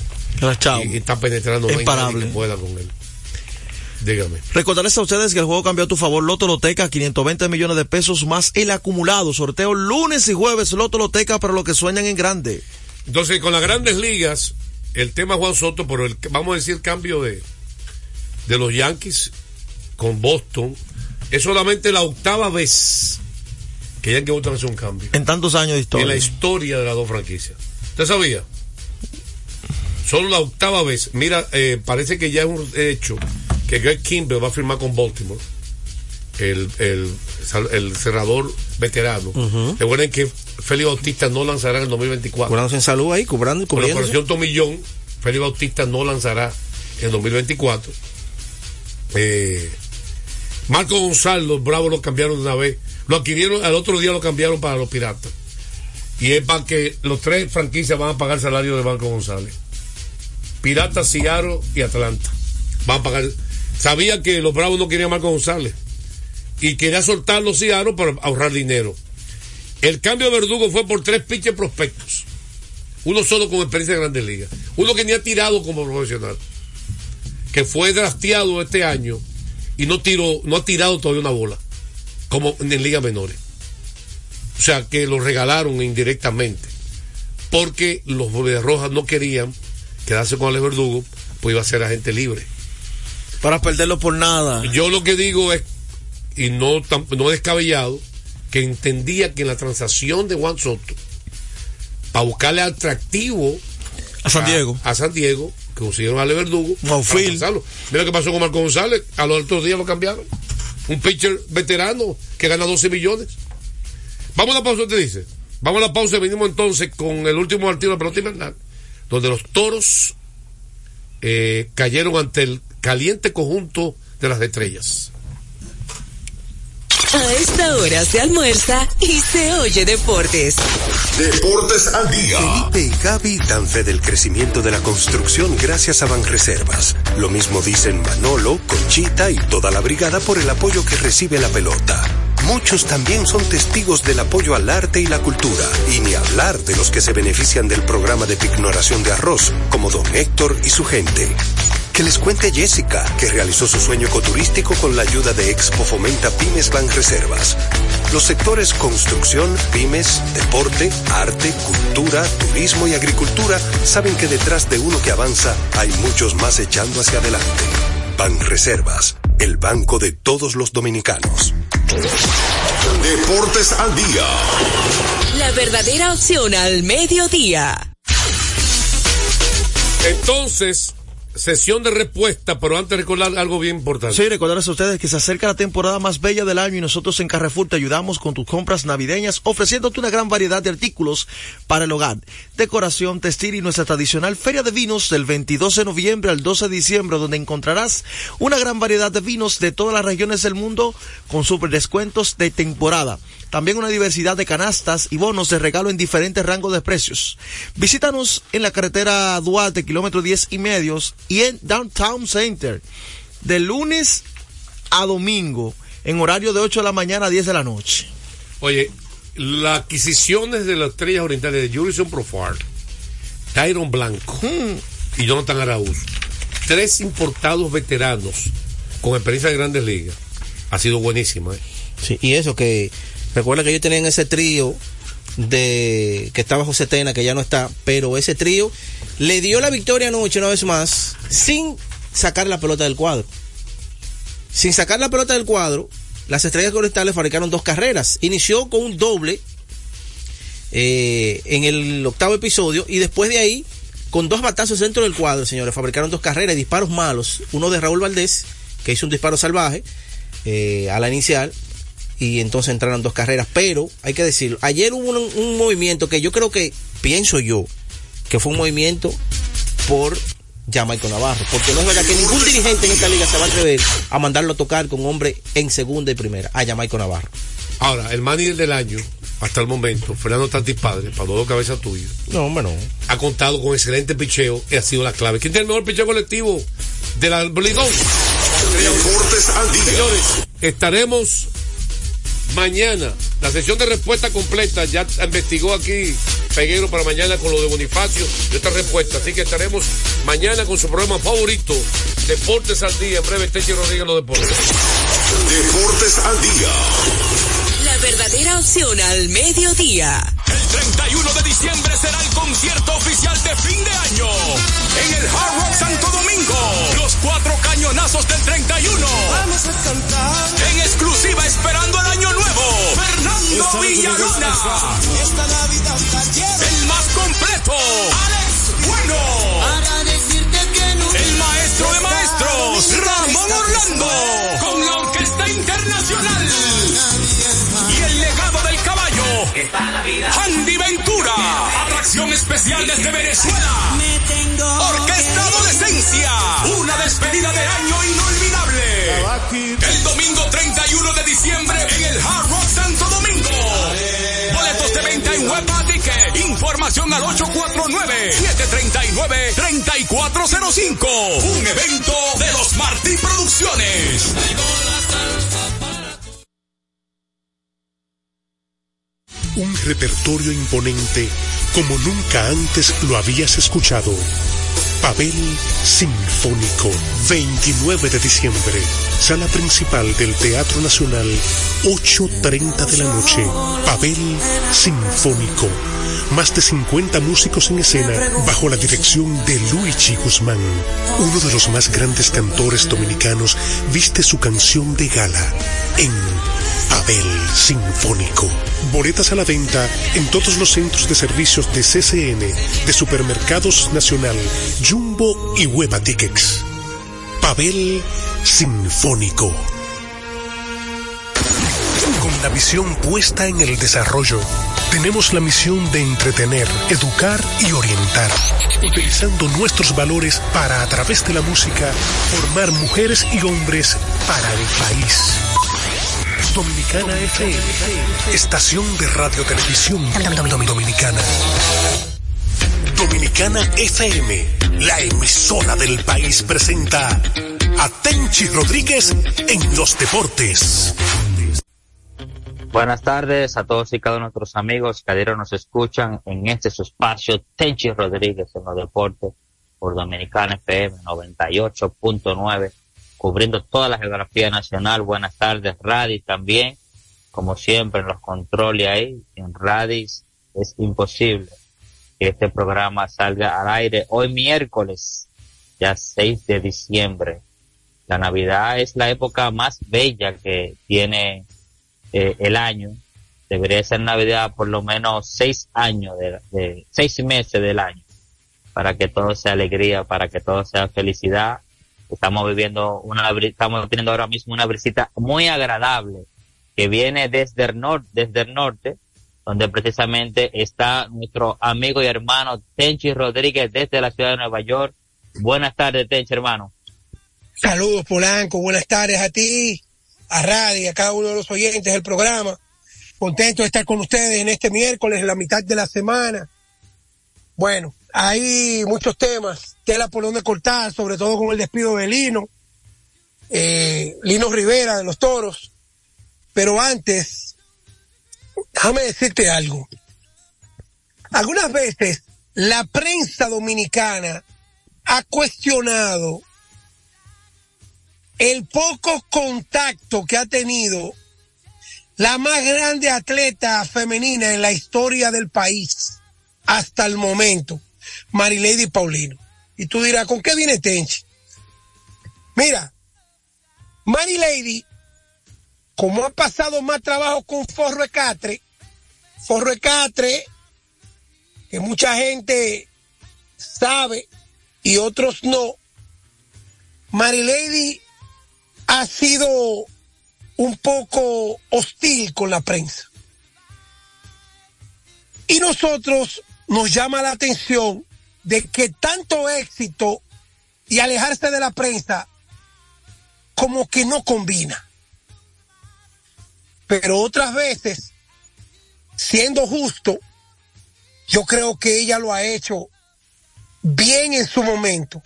y, y está penetrando, no hay nadie que pueda con él. Dígame. Recordarles a ustedes que el juego cambió a tu favor Loto Loteca, 520 millones de pesos más el acumulado. Sorteo lunes y jueves Loto Loteca para los que sueñan en grande. Entonces, con las grandes ligas, el tema Juan Soto, pero el, vamos a decir cambio de, de los Yankees con Boston, es solamente la octava vez que Yankees Boston hace un cambio. En tantos años de historia. En la historia de las dos franquicias. ¿Usted sabía? Solo la octava vez. Mira, eh, parece que ya es un hecho que Greg Kimber va a firmar con Baltimore. El, el, el cerrador veterano. Recuerden que Félix Bautista no lanzará en el 2024. Curándose en salud ahí, cobrando y Con la operación Tomillón, Félix Bautista no lanzará en el 2024. Eh, Marco González, los Bravos lo cambiaron de una vez. Lo adquirieron, al otro día lo cambiaron para los Piratas. Y es para que los tres franquicias van a pagar el salario de Marco González. Piratas, Seattle y Atlanta. Van a pagar. Sabía que los Bravos no querían Marco González. Y quería soltar los Seattle para ahorrar dinero. El cambio de verdugo fue por tres pitches prospectos. Uno solo con experiencia de grandes ligas. Uno que ni ha tirado como profesional. Que fue drafteado este año y no tiró, no ha tirado todavía una bola. Como en ligas menores. O sea que lo regalaron indirectamente. Porque los Rojas no querían quedarse con Alex Verdugo, pues iba a ser agente libre. Para perderlo por nada. Yo lo que digo es, y no, no es descabellado, que entendía que en la transacción de Juan Soto, para buscarle atractivo A San Diego. a, San Diego, que consiguieron a Ale Verdugo. Mira lo que pasó con Marco González, a los otros días lo cambiaron. Un pitcher veterano que gana 12 millones. Vamos a la pausa, te dice. Vamos a la pausa y venimos entonces con el último partido de la pelota invernal, donde los toros eh, cayeron ante el caliente conjunto de las estrellas. A esta hora se almuerza y se oye deportes. Deportes al día. Felipe y Gaby dan fe del crecimiento de la construcción gracias a Banreservas. Lo mismo dicen Manolo, Conchita y toda la brigada por el apoyo que recibe la pelota. Muchos también son testigos del apoyo al arte y la cultura, y ni hablar de los que se benefician del programa de pignoración de arroz, como don Héctor y su gente. Que les cuente Jessica, que realizó su sueño ecoturístico con la ayuda de Expo Fomenta Pymes Banreservas. Los sectores construcción, pymes, deporte, arte, cultura, turismo y agricultura saben que detrás de uno que avanza hay muchos más echando hacia adelante. Banreservas, el banco de todos los dominicanos. Deportes al día. La verdadera opción al mediodía. Entonces, sesión de respuesta, pero antes recordar algo bien importante. Sí, recordarles a ustedes que se acerca la temporada más bella del año y nosotros en Carrefour te ayudamos con tus compras navideñas ofreciéndote una gran variedad de artículos para el hogar, decoración, textil y nuestra tradicional feria de vinos del 22 de noviembre al 12 de diciembre donde encontrarás una gran variedad de vinos de todas las regiones del mundo con super descuentos de temporada. También una diversidad de canastas y bonos de regalo en diferentes rangos de precios. Visítanos en la carretera Duarte, kilómetro 10 y medios, y en Downtown Center, de lunes a domingo, en horario de 8 de la mañana a 10 de la noche. Oye, las adquisiciones de las estrellas orientales de Jurison Profar, Tyron Blanco y Jonathan Araúz, tres importados veteranos con experiencia de grandes ligas, ha sido buenísima. ¿eh? Sí, y eso que recuerda que ellos tenían ese trío de que estaba José Tena, que ya no está, pero ese trío le dio la victoria anoche una vez más sin sacar la pelota del cuadro. Sin sacar la pelota del cuadro, las estrellas orientales fabricaron dos carreras. Inició con un doble eh, en el octavo episodio y después de ahí, con dos batazos dentro del cuadro, señores, fabricaron dos carreras, disparos malos. Uno de Raúl Valdés, que hizo un disparo salvaje eh, a la inicial, y entonces entraron dos carreras. Pero hay que decirlo, ayer hubo un, un movimiento que yo creo que, pienso yo, que fue un movimiento por Jamaico Navarro. Porque no es verdad que ningún dirigente en esta liga se va a atrever a mandarlo a tocar con hombre en segunda y primera, a Jamaico Navarro. Ahora, el manager del año, hasta el momento, Fernando Tatis Padre, para dos cabezas tuyas, No, hombre, no. ha contado con excelente picheo y ha sido la clave. ¿Quién tiene el mejor picheo colectivo de la Ligón? Deportes al día. Señores, estaremos mañana. La sesión de respuesta completa ya investigó aquí Peguero para mañana con lo de Bonifacio y esta respuesta. Así que estaremos mañana con su programa favorito, Deportes al Día. En breve, Techi Rodríguez, los deportes. Deportes al día. Verdadera opción al mediodía. 31 de diciembre será el concierto oficial de fin de año en el Hard Rock Santo Domingo. Los cuatro cañonazos del 31. Vamos a cantar. En exclusiva esperando el año nuevo. Fernando Villalona. Esta Navidad está llena. El más completo. Alex Bueno. Para decirte que no. El maestro de maestros. Ramón Orlando. Con la Orquesta Internacional. Andy Ventura. Atracción especial desde Venezuela. Me tengo Orquesta Adolescencia. Una despedida de año inolvidable. El domingo 31 de diciembre en el Hard Rock Santo Domingo. Boletos de venta en Ticket. Información al 849-739-3405. Un evento de los Martí Producciones. Un repertorio imponente como nunca antes lo habías escuchado. Pavel Sinfónico, 29 de diciembre, sala principal del Teatro Nacional, 8.30 de la noche. Pavel Sinfónico, más de 50 músicos en escena bajo la dirección de Luigi Guzmán. Uno de los más grandes cantores dominicanos viste su canción de gala en Abel Sinfónico. Boletas a la venta en todos los centros de servicios de CCN, de Supermercados Nacional, Jumbo y Hueva Tickets. Pavel Sinfónico. Con la visión puesta en el desarrollo, tenemos la misión de entretener, educar y orientar, utilizando nuestros valores para, a través de la música, formar mujeres y hombres para el país. Dominicana FM, estación de radio televisión dominicana. Dominicana FM, la emisora del país presenta a Tenchi Rodríguez en los deportes. Buenas tardes a todos y cada uno de nuestros amigos que a diario nos escuchan en este espacio Tenchi Rodríguez en los deportes por Dominicana FM 98.9 cubriendo toda la geografía nacional. Buenas tardes, Radis también, como siempre en los controles ahí, en Radis es imposible que este programa salga al aire hoy miércoles, ya 6 de diciembre. La Navidad es la época más bella que tiene eh, el año. Debería ser Navidad por lo menos seis años, de, de seis meses del año, para que todo sea alegría, para que todo sea felicidad estamos viviendo una estamos teniendo ahora mismo una brisita muy agradable que viene desde el norte desde el norte donde precisamente está nuestro amigo y hermano Tenchi Rodríguez desde la ciudad de Nueva York. Buenas tardes Tenchi hermano. Saludos Polanco. Buenas tardes a ti a Radio a cada uno de los oyentes del programa. Contento de estar con ustedes en este miércoles en la mitad de la semana. Bueno hay muchos temas, tela por donde cortar, sobre todo con el despido de Lino, eh, Lino Rivera de los Toros. Pero antes, déjame decirte algo. Algunas veces la prensa dominicana ha cuestionado el poco contacto que ha tenido la más grande atleta femenina en la historia del país hasta el momento Marilady Paulino. Y tú dirás, ¿con qué viene Tenchi? Mira, Marilady, como ha pasado más trabajo con Forro Catre, Forro Catre, que mucha gente sabe y otros no, Marilady ha sido un poco hostil con la prensa. Y nosotros nos llama la atención de que tanto éxito y alejarse de la prensa como que no combina. Pero otras veces, siendo justo, yo creo que ella lo ha hecho bien en su momento,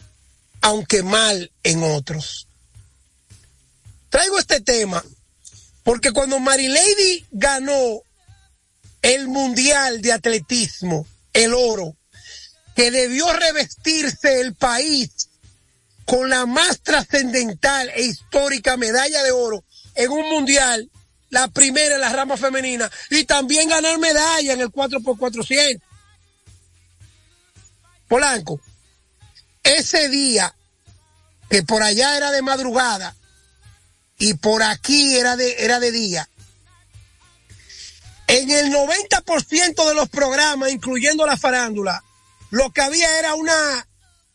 aunque mal en otros. Traigo este tema porque cuando Marilady ganó el Mundial de Atletismo, el oro, que debió revestirse el país con la más trascendental e histórica medalla de oro en un mundial, la primera en la rama femenina y también ganar medalla en el 4x400. Polanco, ese día que por allá era de madrugada y por aquí era de, era de día, en el 90% de los programas, incluyendo la farándula, lo que había era una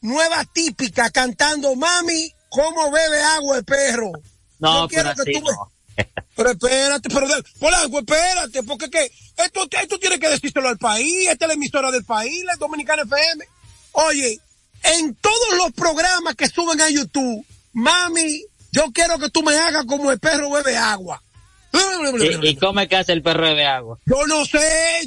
nueva típica cantando, mami, ¿cómo bebe agua el perro? No, Yo pero que así tú no. Pero espérate, pero Polanco, espérate, porque que esto, esto tiene que decírselo al país, esta es la emisora del país, la Dominicana FM. Oye, en todos los programas que suben a YouTube, mami, yo quiero que tú me hagas como el perro bebe agua. ¿Y, y cómo es que hace el perro de agua? Yo no sé,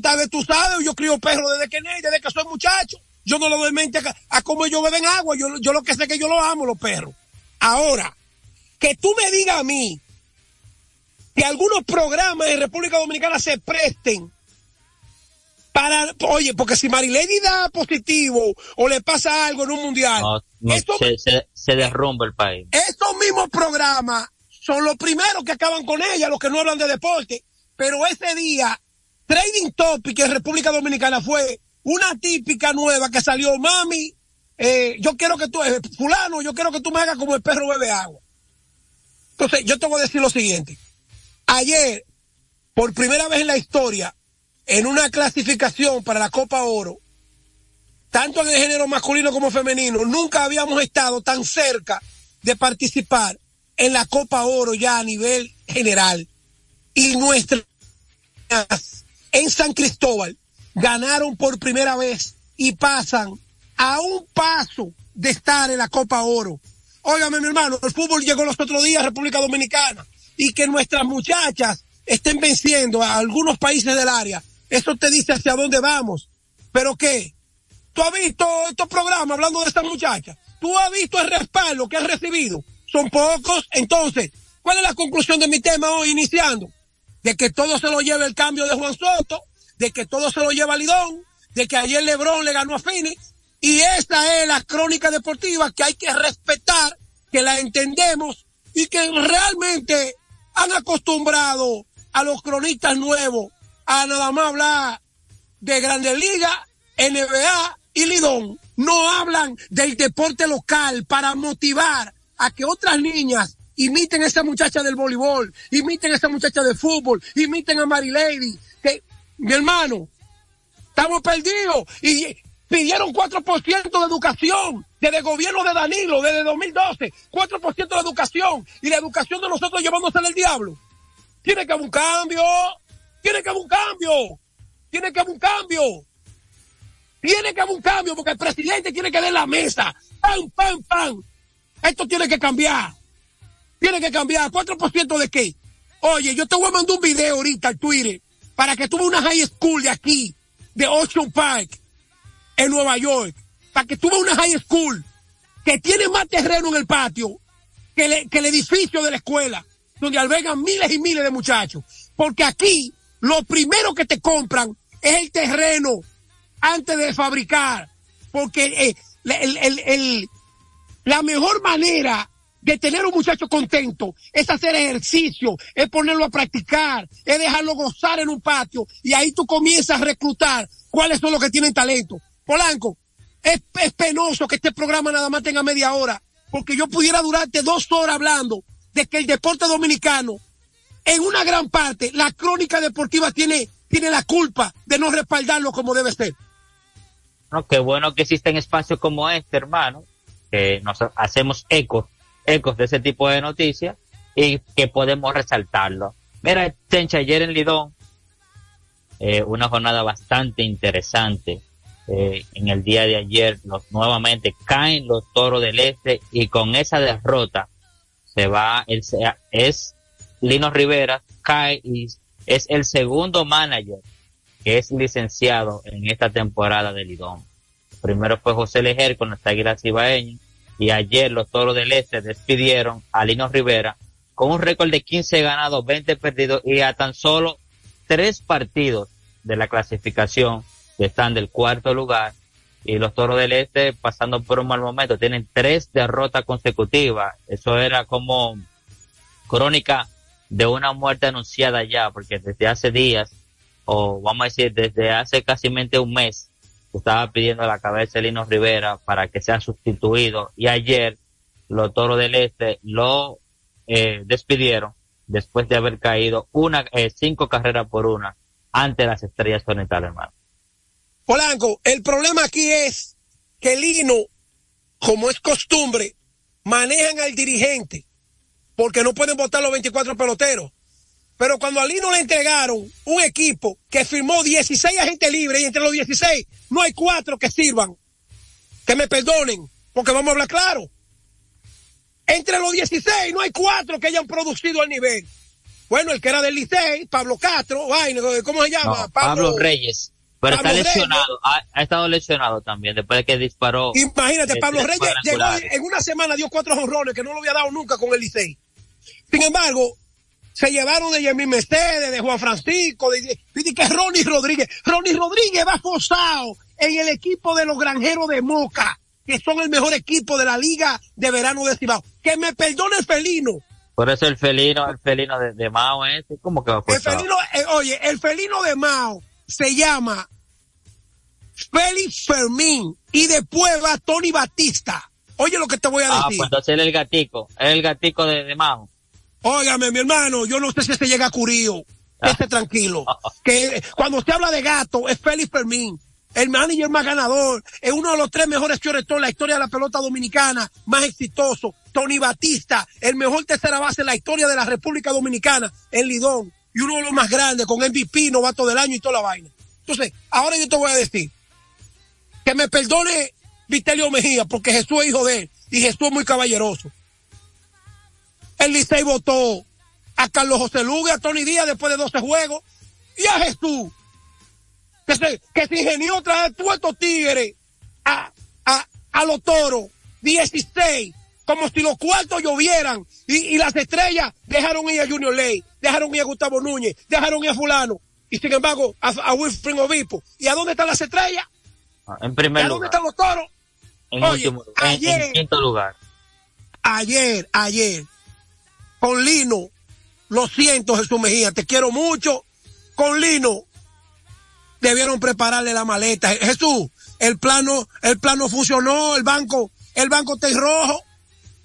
tal vez tú sabes, yo crío perro desde que desde que soy muchacho. Yo no lo doy mente a, a cómo ellos beben agua, yo, yo lo que sé es que yo lo amo, los perros. Ahora, que tú me digas a mí que algunos programas en República Dominicana se presten para, oye, porque si Marilady da positivo o le pasa algo en un mundial, No, no, esto- se, se, se derrumba el país. estos mismos programas son los primeros que acaban con ella, los que no hablan de deporte. Pero ese día, Trading Topic en República Dominicana fue una típica nueva que salió, mami, eh, yo quiero que tú, eh, fulano, yo quiero que tú me hagas como el perro bebe agua. Entonces, yo te voy a decir lo siguiente. Ayer, por primera vez en la historia, en una clasificación para la Copa Oro, tanto en el género masculino como femenino, nunca habíamos estado tan cerca de participar en la Copa Oro ya a nivel general. Y nuestras en San Cristóbal ganaron por primera vez y pasan a un paso de estar en la Copa Oro. Óigame, mi hermano, el fútbol llegó los otros días a República Dominicana y que nuestras muchachas estén venciendo a algunos países del área. Eso te dice hacia dónde vamos. ¿Pero qué? ¿Tú has visto estos programas hablando de estas muchachas? ¿Tú has visto el respaldo que han recibido? Son pocos. Entonces, ¿cuál es la conclusión de mi tema hoy iniciando? De que todo se lo lleva el cambio de Juan Soto, de que todo se lo lleva Lidón, de que ayer Lebron le ganó a Phoenix. Y esta es la crónica deportiva que hay que respetar, que la entendemos y que realmente han acostumbrado a los cronistas nuevos a nada más hablar de Grandes Ligas, NBA y Lidón. No hablan del deporte local para motivar a que otras niñas imiten a esa muchacha del voleibol, imiten a esa muchacha de fútbol, imiten a Mary Lady. Que, mi hermano, estamos perdidos y pidieron 4% de educación desde el gobierno de Danilo, desde 2012, 4% de educación y la educación de nosotros llevándose al diablo. Tiene que haber un cambio, tiene que haber un cambio, tiene que haber un cambio. Tiene que haber un cambio porque el presidente tiene que dar la mesa. ¡Pam, pam, pam! Esto tiene que cambiar. Tiene que cambiar. ¿4% de qué? Oye, yo te voy a mandar un video ahorita al Twitter para que tú veas una high school de aquí, de Ocean Park, en Nueva York. Para que tú veas una high school que tiene más terreno en el patio que, el edificio de la escuela, donde albergan miles y miles de muchachos. Porque aquí, lo primero que te compran es el terreno antes de fabricar. Porque eh, el- el- el- la mejor manera de tener un muchacho contento es hacer ejercicio, es ponerlo a practicar, es dejarlo gozar en un patio y ahí tú comienzas a reclutar cuáles son los que tienen talento. Polanco, es, es penoso que este programa nada más tenga media hora, porque yo pudiera durarte dos horas hablando de que el deporte dominicano, en una gran parte, la crónica deportiva tiene, tiene la culpa de no respaldarlo como debe ser. No, qué bueno que existen espacios como este, hermano, nos hacemos ecos, ecos de ese tipo de noticias y que podemos resaltarlo. Mira, Tencha, ayer en Lidón, eh, una jornada bastante interesante. Eh, en el día de ayer, los, nuevamente caen los toros del este y con esa derrota se va, el, es Lino Rivera, cae y es el segundo manager que es licenciado en esta temporada de Lidón. Primero fue José Lejer con las Águilas Ibaeñas y ayer los Toros del Este despidieron a Lino Rivera con un récord de 15 ganados, 20 perdidos y a tan solo tres partidos de la clasificación que están del cuarto lugar y los Toros del Este pasando por un mal momento tienen tres derrotas consecutivas. Eso era como crónica de una muerte anunciada ya, porque desde hace días, o vamos a decir, desde hace casi un mes, estaba pidiendo la cabeza de Lino Rivera para que sea sustituido y ayer los Toros del Este lo eh, despidieron después de haber caído una eh, cinco carreras por una ante las Estrellas Orientales, hermano. Polanco, el problema aquí es que Lino, como es costumbre, manejan al dirigente porque no pueden votar los 24 peloteros. Pero cuando a Lino le entregaron un equipo que firmó 16 agentes libres y entre los 16 no hay cuatro que sirvan, que me perdonen, porque vamos a hablar claro. Entre los 16 no hay cuatro que hayan producido al nivel. Bueno, el que era del Licey, Pablo Castro, ¿cómo se llama? No, Pablo, Reyes. Pero Pablo está lesionado, ha, ha estado lesionado también después de que disparó. Imagínate, eh, Pablo Reyes llegó en una semana dio cuatro jonrones que no lo había dado nunca con el Licey. Sin embargo, se llevaron de Yemín Mercedes, de Juan Francisco, de, de, de que Ronnie Rodríguez. Ronnie Rodríguez va forzado en el equipo de los granjeros de Moca, que son el mejor equipo de la liga de verano de Cibao. Que me perdone el felino. Por eso el felino, el felino de, de Mao ese, ¿cómo que va El felino, eh, oye, el felino de Mao se llama Félix Fermín y después va Tony Batista. Oye lo que te voy a Ah, decir. pues entonces él es el gatico, es el gatico de, de Mao. Óigame, mi hermano, yo no sé si se llega a Curío. Esté tranquilo. Que cuando usted habla de gato, es Félix Fermín. El manager más ganador. Es uno de los tres mejores shortstop en la historia de la pelota dominicana. Más exitoso. Tony Batista. El mejor tercera base en la historia de la República Dominicana. El Lidón. Y uno de los más grandes con MVP, novato del año y toda la vaina. Entonces, ahora yo te voy a decir. Que me perdone Vitelio Mejía porque Jesús es hijo de él. Y Jesús es muy caballeroso. El Licey votó a Carlos José Lugue, a Tony Díaz después de 12 juegos. Y a Jesús. Que se, que se ingenió traer todos estos tigres a, a, a los toros. 16. Como si los cuartos llovieran. Y, y las estrellas dejaron ir a Junior Ley. Dejaron ir a Gustavo Núñez. Dejaron ir a fulano. Y sin embargo, a, a Wilfred Obispo. ¿Y a dónde están las estrellas? En ¿Y primer a dónde lugar, están los toros? en, Oye, último, en- en ayer- quinto lugar. ayer, ayer, con Lino, lo siento Jesús Mejía, te quiero mucho, con Lino, debieron prepararle la maleta. Jesús, el plano, el plano funcionó, el banco, el banco está en rojo,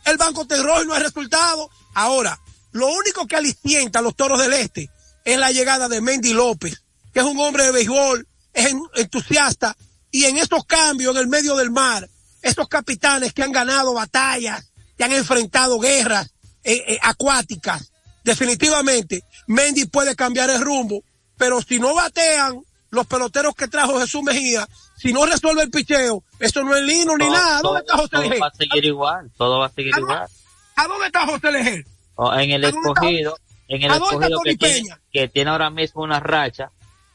el banco está en rojo y no hay resultado. Ahora, lo único que alicienta a los toros del este es la llegada de Mendy López, que es un hombre de béisbol, es en- entusiasta, y en estos cambios en el medio del mar, estos capitanes que han ganado batallas, que han enfrentado guerras eh, eh, acuáticas, definitivamente Mendy puede cambiar el rumbo, pero si no batean los peloteros que trajo Jesús Mejía, si no resuelve el picheo, eso no es lino ni Todo- nada. ¿Dónde está todo- José todo Leger? va a seguir igual, todo va a seguir igual. ¿A dónde está José Leger? En el ¿A dónde está- escogido, en el ¿A dónde está escogido que tiene, que tiene ahora mismo una racha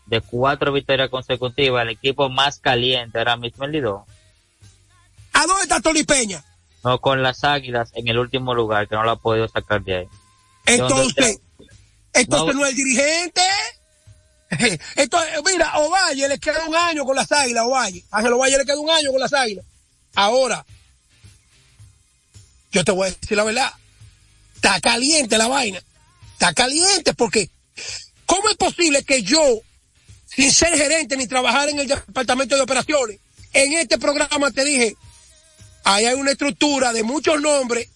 de cuatro victorias consecutivas, el equipo más caliente ahora mismo el Lidón. ¿A dónde está Tony Peña? No, con las águilas en el último lugar, que no lo ha podido sacar de ahí. Entonces, entonces No. no, es el dirigente. Entonces, mira, Ovalle le queda un año con las águilas, Ovalle. Ángel Ovalle le queda un año con las águilas. Ahora, yo te voy a decir la verdad. Está caliente la vaina. Está caliente porque, ¿cómo es posible que yo, sin ser gerente ni trabajar en el departamento de operaciones, en este programa te dije, ahí hay una estructura de muchos nombres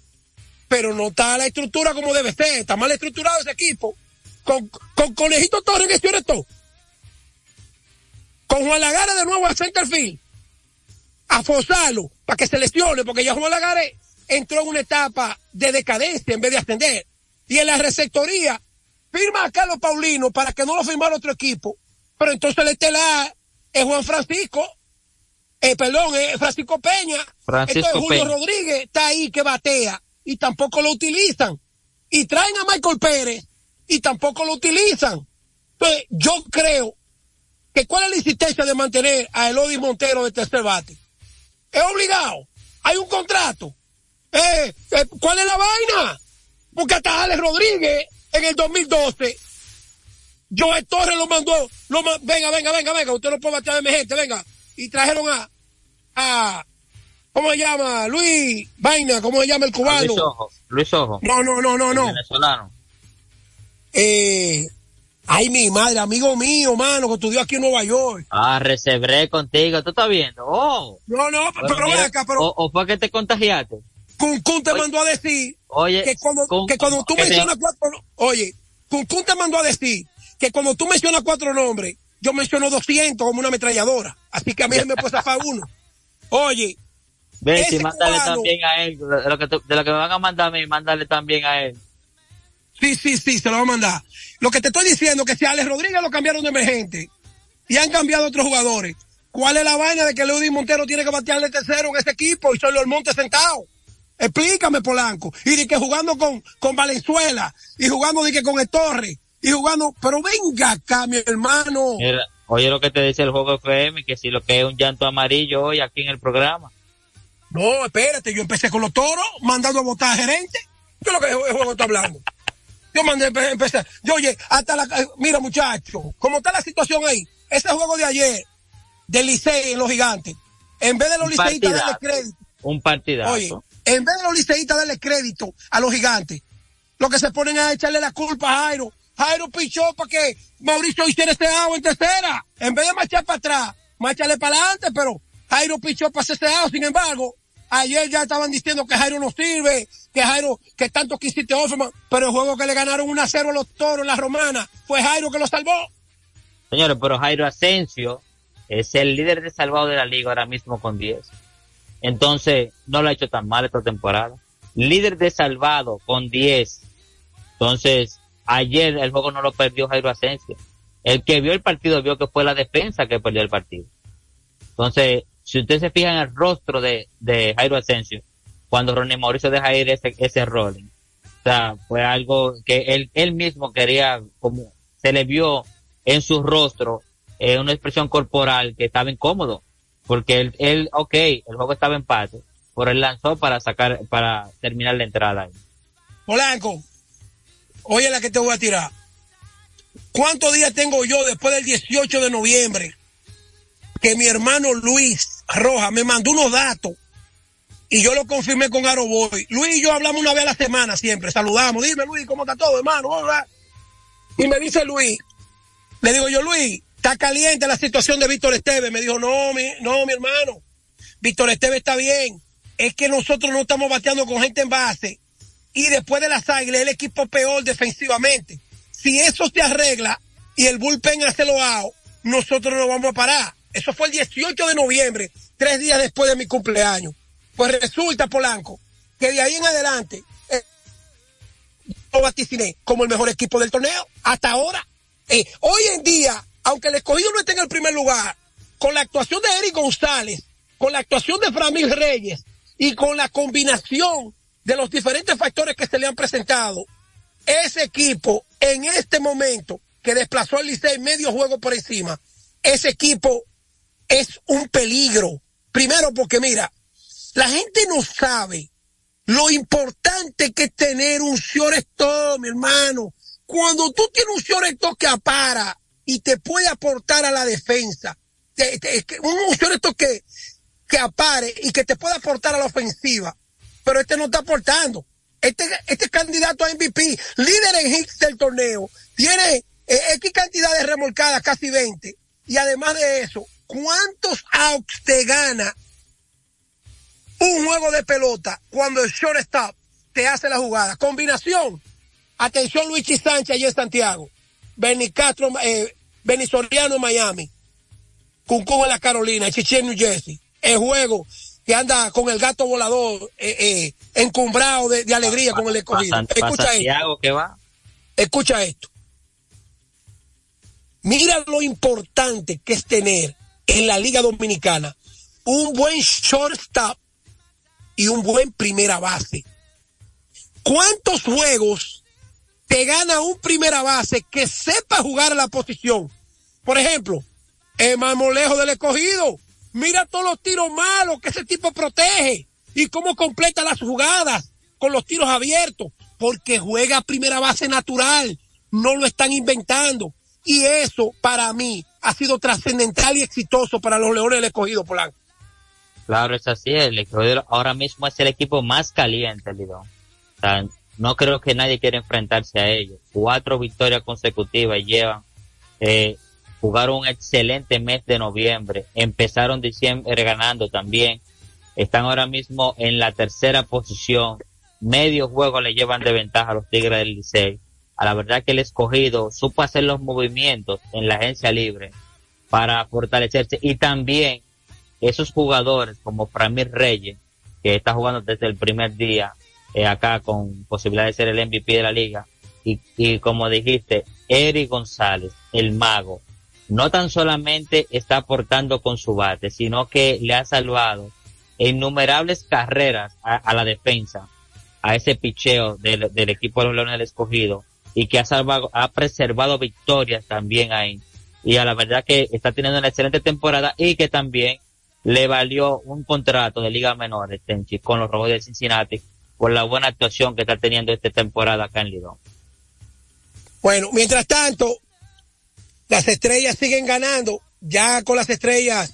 pero no está la estructura como debe ser, está mal estructurado ese equipo. Con, con Conejito Torres el shortstop. Con Juan Lagares de nuevo a centerfield. A forzarlo para que se lesione, porque ya Juan Lagares entró en una etapa de decadencia en vez de ascender. Y en la receptoría firma a Carlos Paulino para que no lo firmara otro equipo. Pero entonces el estelar es Juan Francisco, eh, perdón, es Francisco Peña. Francisco entonces Julio Peña. Rodríguez está ahí que batea y tampoco lo utilizan. Y traen a Michael Pérez y tampoco lo utilizan. Entonces, yo creo que cuál es la insistencia de mantener a Elodie Montero de tercer bate. Es obligado. Hay un contrato. Eh, eh, ¿Cuál es la vaina? Porque hasta Alex Rodríguez en el 2012, Joe Torres lo mandó, lo ma- venga, venga, venga, venga, usted no puede batear de emergente, venga. Y trajeron a, a, ¿cómo se llama? Luis Vaina, ¿cómo se llama el cubano? Luis Ojo, Luis Ojo. No, no, no, no, el no. Venezolano. eh, ay, mi madre, amigo mío, mano, que estudió aquí en Nueva York. Ah, resebré contigo, ¿tú estás viendo? Oh. No, no, pero, pero mira, ven acá, pero O, o fue que te contagiaste? Cuncún te mandó a decir Oye, que cuando, Kun- que cuando tú que te- mencionas cuatro, oye, Cuncún te mandó a decir que cuando tú mencionas cuatro nombres, yo menciono 200 como una ametralladora. Así que a mí me puede zafar uno. Oye, Ve, Ese si mándale cubano- también a él, de lo, que tú- de lo que me van a mandar a mí, mándale también a él. Sí, sí, sí, se lo va a mandar. Lo que te estoy diciendo que si a Alex Rodríguez lo cambiaron de emergente y han cambiado otros jugadores, ¿cuál es la vaina de que Leudy Montero tiene que batearle tercero en ese equipo y solo el monte sentado? Explícame, Polanco. Y de que jugando con, con Valenzuela y jugando de que con el Torre y jugando, pero venga acá, mi hermano. Mira, oye lo que te dice el juego FM, que si lo que es un llanto amarillo hoy aquí en el programa. No, espérate, yo empecé con los toros, mandando a votar a gerente. Yo lo que el juego está hablando. Yo mandé, empe- empecé, yo oye, hasta la, mira muchacho, como está la situación ahí, ese juego de ayer, del Licey en los gigantes, en vez de los liceístas darle crédito, Un partidazo. oye, en vez de los liceístas darle crédito a los gigantes, lo que se ponen a echarle la culpa a Jairo, Jairo pichó para que Mauricio hiciera este out en tercera, en vez de marchar para atrás, marcharle para adelante, pero Jairo pichó para hacer este out, sin embargo, ayer ya estaban diciendo que Jairo no sirve, que Jairo, que tanto quisiste Offerman, pero el juego que le ganaron 1 a 0 a los toros en la romana, fue Jairo que lo salvó. Señores, pero Jairo Asensio es el líder de salvado de la liga ahora mismo con 10. Entonces, no lo ha hecho tan mal esta temporada. Líder de salvado con 10. Entonces, ayer el juego no lo perdió Jairo Asensio. El que vio el partido vio que fue la defensa que perdió el partido. Entonces, si usted se fija en el rostro de, de Jairo Asensio, cuando Ronnie Mauricio deja ir ese, ese rolling, o sea, fue algo que él, él mismo quería, como se le vio en su rostro, eh, una expresión corporal que estaba incómodo, porque él, él, ok, el juego estaba en empate, pero él lanzó para sacar, para terminar la entrada. Polanco, oye la que te voy a tirar. ¿Cuántos días tengo yo después del 18 de noviembre que mi hermano Luis Roja me mandó unos datos y yo lo confirmé con Aroboy? Luis y yo hablamos una vez a la semana siempre, saludamos. Dime Luis, ¿cómo está todo, hermano? Hola. Y me dice Luis, le digo yo, Luis, está caliente la situación de Víctor Esteves. Me dijo, no, mi, no, mi hermano, Víctor Esteves está bien. Es que nosotros no estamos bateando con gente en base y después de las águilas el equipo peor defensivamente. Si eso se arregla y el bullpen hace lo out, nosotros no vamos a parar. Eso fue el 18 de noviembre, tres días después de mi cumpleaños. Pues resulta, Polanco, que de ahí en adelante eh, lo vaticiné como el mejor equipo del torneo hasta ahora. Eh, hoy en día, aunque el escogido no esté en el primer lugar, con la actuación de Eric González, con la actuación de Framil Reyes y con la combinación de los diferentes factores que se le han presentado, ese equipo en este momento que desplazó al Licey medio juego por encima, ese equipo es un peligro. Primero porque mira, la gente no sabe lo importante que es tener un shortstop, mi hermano. Cuando tú tienes un shortstop que apara y te puede aportar a la defensa, un shortstop que, que apare y que te puede aportar a la ofensiva, pero este no está aportando. Este, este es candidato a MVP, líder en hits del torneo, tiene eh, X cantidad de remolcadas, casi 20, y además de eso, ¿cuántos outs te gana un juego de pelota cuando el shortstop te hace la jugada? Combinación. Atención Luigi Sánchez allí en Santiago. Benny Castro, eh, Benny Soriano en Miami. Cuncún en la Carolina, Chichi en New Jersey. El juego que anda con el gato volador eh, eh, encumbrado de, de alegría con el escogido. Escucha esto. Santiago que va. Escucha esto. Mira lo importante que es tener en la Liga Dominicana un buen shortstop y un buen primera base. ¿Cuántos juegos te gana un primera base que sepa jugar a la posición? Por ejemplo, el mamolejo del escogido. Mira todos los tiros malos que ese tipo protege y cómo completa las jugadas con los tiros abiertos, porque juega primera base natural, no lo están inventando. Y eso para mí ha sido trascendental y exitoso para los Leones del Escogido, Polanco. Claro, es así. El escogido ahora mismo es el equipo más caliente, Lidón. O no creo que nadie quiera enfrentarse a ellos. Cuatro victorias consecutivas llevan. Eh, jugaron un excelente mes de noviembre. Empezaron diciembre ganando también. Están ahora mismo en la tercera posición. Medio juego le llevan de ventaja a los Tigres del Licey. A la verdad que el escogido supo hacer los movimientos en la agencia libre para fortalecerse y también esos jugadores como Framir Reyes, que está jugando desde el primer día eh, acá con posibilidad de ser el MVP de la liga, y, y como dijiste, Eric González, el mago, no tan solamente está aportando con su bate, sino que le ha salvado innumerables carreras a, la defensa, a ese picheo del, del equipo de los Leones del Escogido, y que ha salvado, ha preservado victorias también ahí. Y a la verdad que está teniendo una excelente temporada y que también le valió un contrato de Liga Menor Tenchi, con los Rojos de Cincinnati por la buena actuación que está teniendo esta temporada acá en Lidón. Bueno, mientras tanto, las estrellas siguen ganando. Ya con las estrellas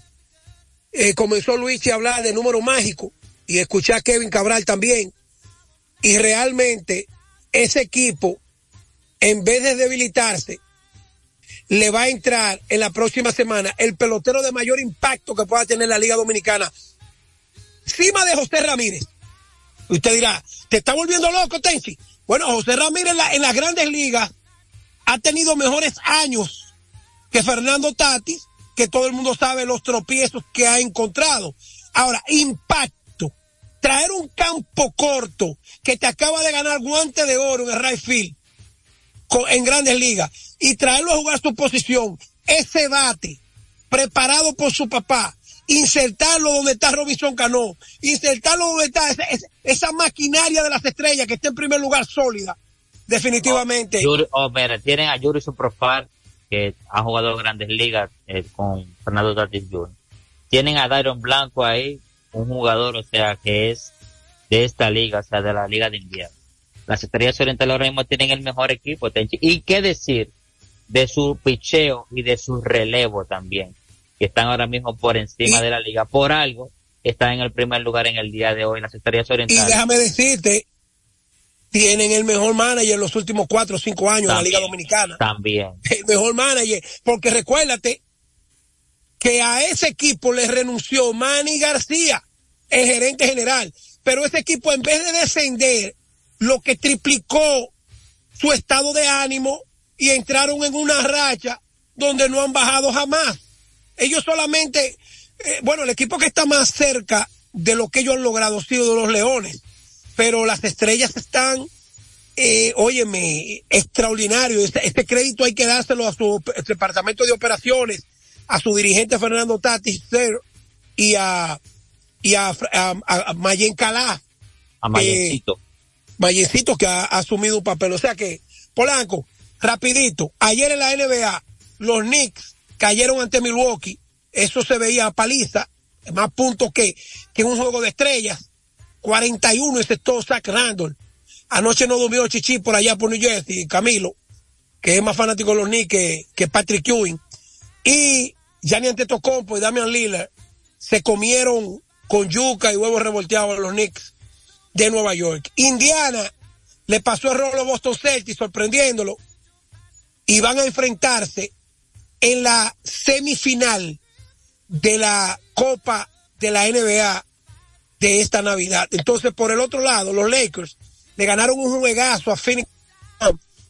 eh, comenzó Luis a hablar de número mágico y escuché a Kevin Cabral también. Y realmente ese equipo, en vez de debilitarse, le va a entrar en la próxima semana el pelotero de mayor impacto que pueda tener la Liga Dominicana, encima de José Ramírez. Usted dirá, ¿te está volviendo loco, Tenchi? Bueno, José Ramírez en, la- en las grandes ligas ha tenido mejores años que Fernando Tatis, que todo el mundo sabe los tropiezos que ha encontrado. Ahora, impacto. Traer un campo corto que te acaba de ganar guante de oro en el right field en grandes ligas y traerlo a jugar su posición, ese bate preparado por su papá, insertarlo donde está Robinson Cano, insertarlo donde está esa, esa- maquinaria de las estrellas que está en primer lugar sólida, definitivamente. Yuri- oh, tienen a Yuri Superfar, que ha jugado grandes ligas eh, con Fernando Tatis Jr. Tienen a Dairon Blanco ahí, un jugador, o sea, que es de esta liga, o sea, de la liga de invierno. Las estrellas orientales ahora mismo tienen el mejor equipo, Tenchi. Y qué decir de su picheo y de su relevo también, que están ahora mismo por encima de la liga. Por algo, están en el primer lugar en el día de hoy, las estrellas Y orientales. déjame decirte, tienen el mejor manager en los últimos cuatro o cinco años en la Liga Dominicana. También. el mejor manager, porque recuérdate que a ese equipo le renunció Manny García, el gerente general, pero ese equipo en vez de descender, lo que triplicó su estado de ánimo y entraron en una racha donde no han bajado jamás. Ellos solamente, eh, bueno, el equipo que está más cerca de lo que ellos han logrado ha sido de los Leones, pero las estrellas están eh, óyeme, extraordinario. Este, este crédito hay que dárselo a su departamento de operaciones, a su dirigente Fernando Tatis y a, y a, a, a- Mayen Calá. A Mayencito. Mayencito que ha, ha asumido un papel. O sea que, Polanco, rapidito, ayer en la NBA, los Knicks cayeron ante Milwaukee. Eso se veía a paliza, más puntos que, que un juego de estrellas. 41 excepto Zach Randall. Anoche no durmió Chichi por allá por New Jersey, Camilo, que es más fanático de los Knicks que, que Patrick Ewing. Y Gianni Antetokounmpo y Damian Lillard se comieron con yuca y huevos revolteados a los Knicks de Nueva York. Indiana le pasó el rolo a Boston Celtics sorprendiéndolo y van a enfrentarse en la semifinal de la Copa de la NBA de esta Navidad. Entonces, por el otro lado, los Lakers le ganaron un juegazo a Phoenix.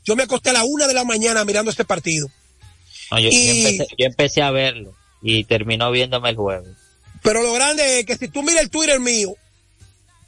Yo me acosté a la una de la mañana mirando este partido. No, yo, yo Y- empecé, yo empecé a verlo y terminó viéndome el juego. Pero lo grande es que si tú miras el Twitter mío,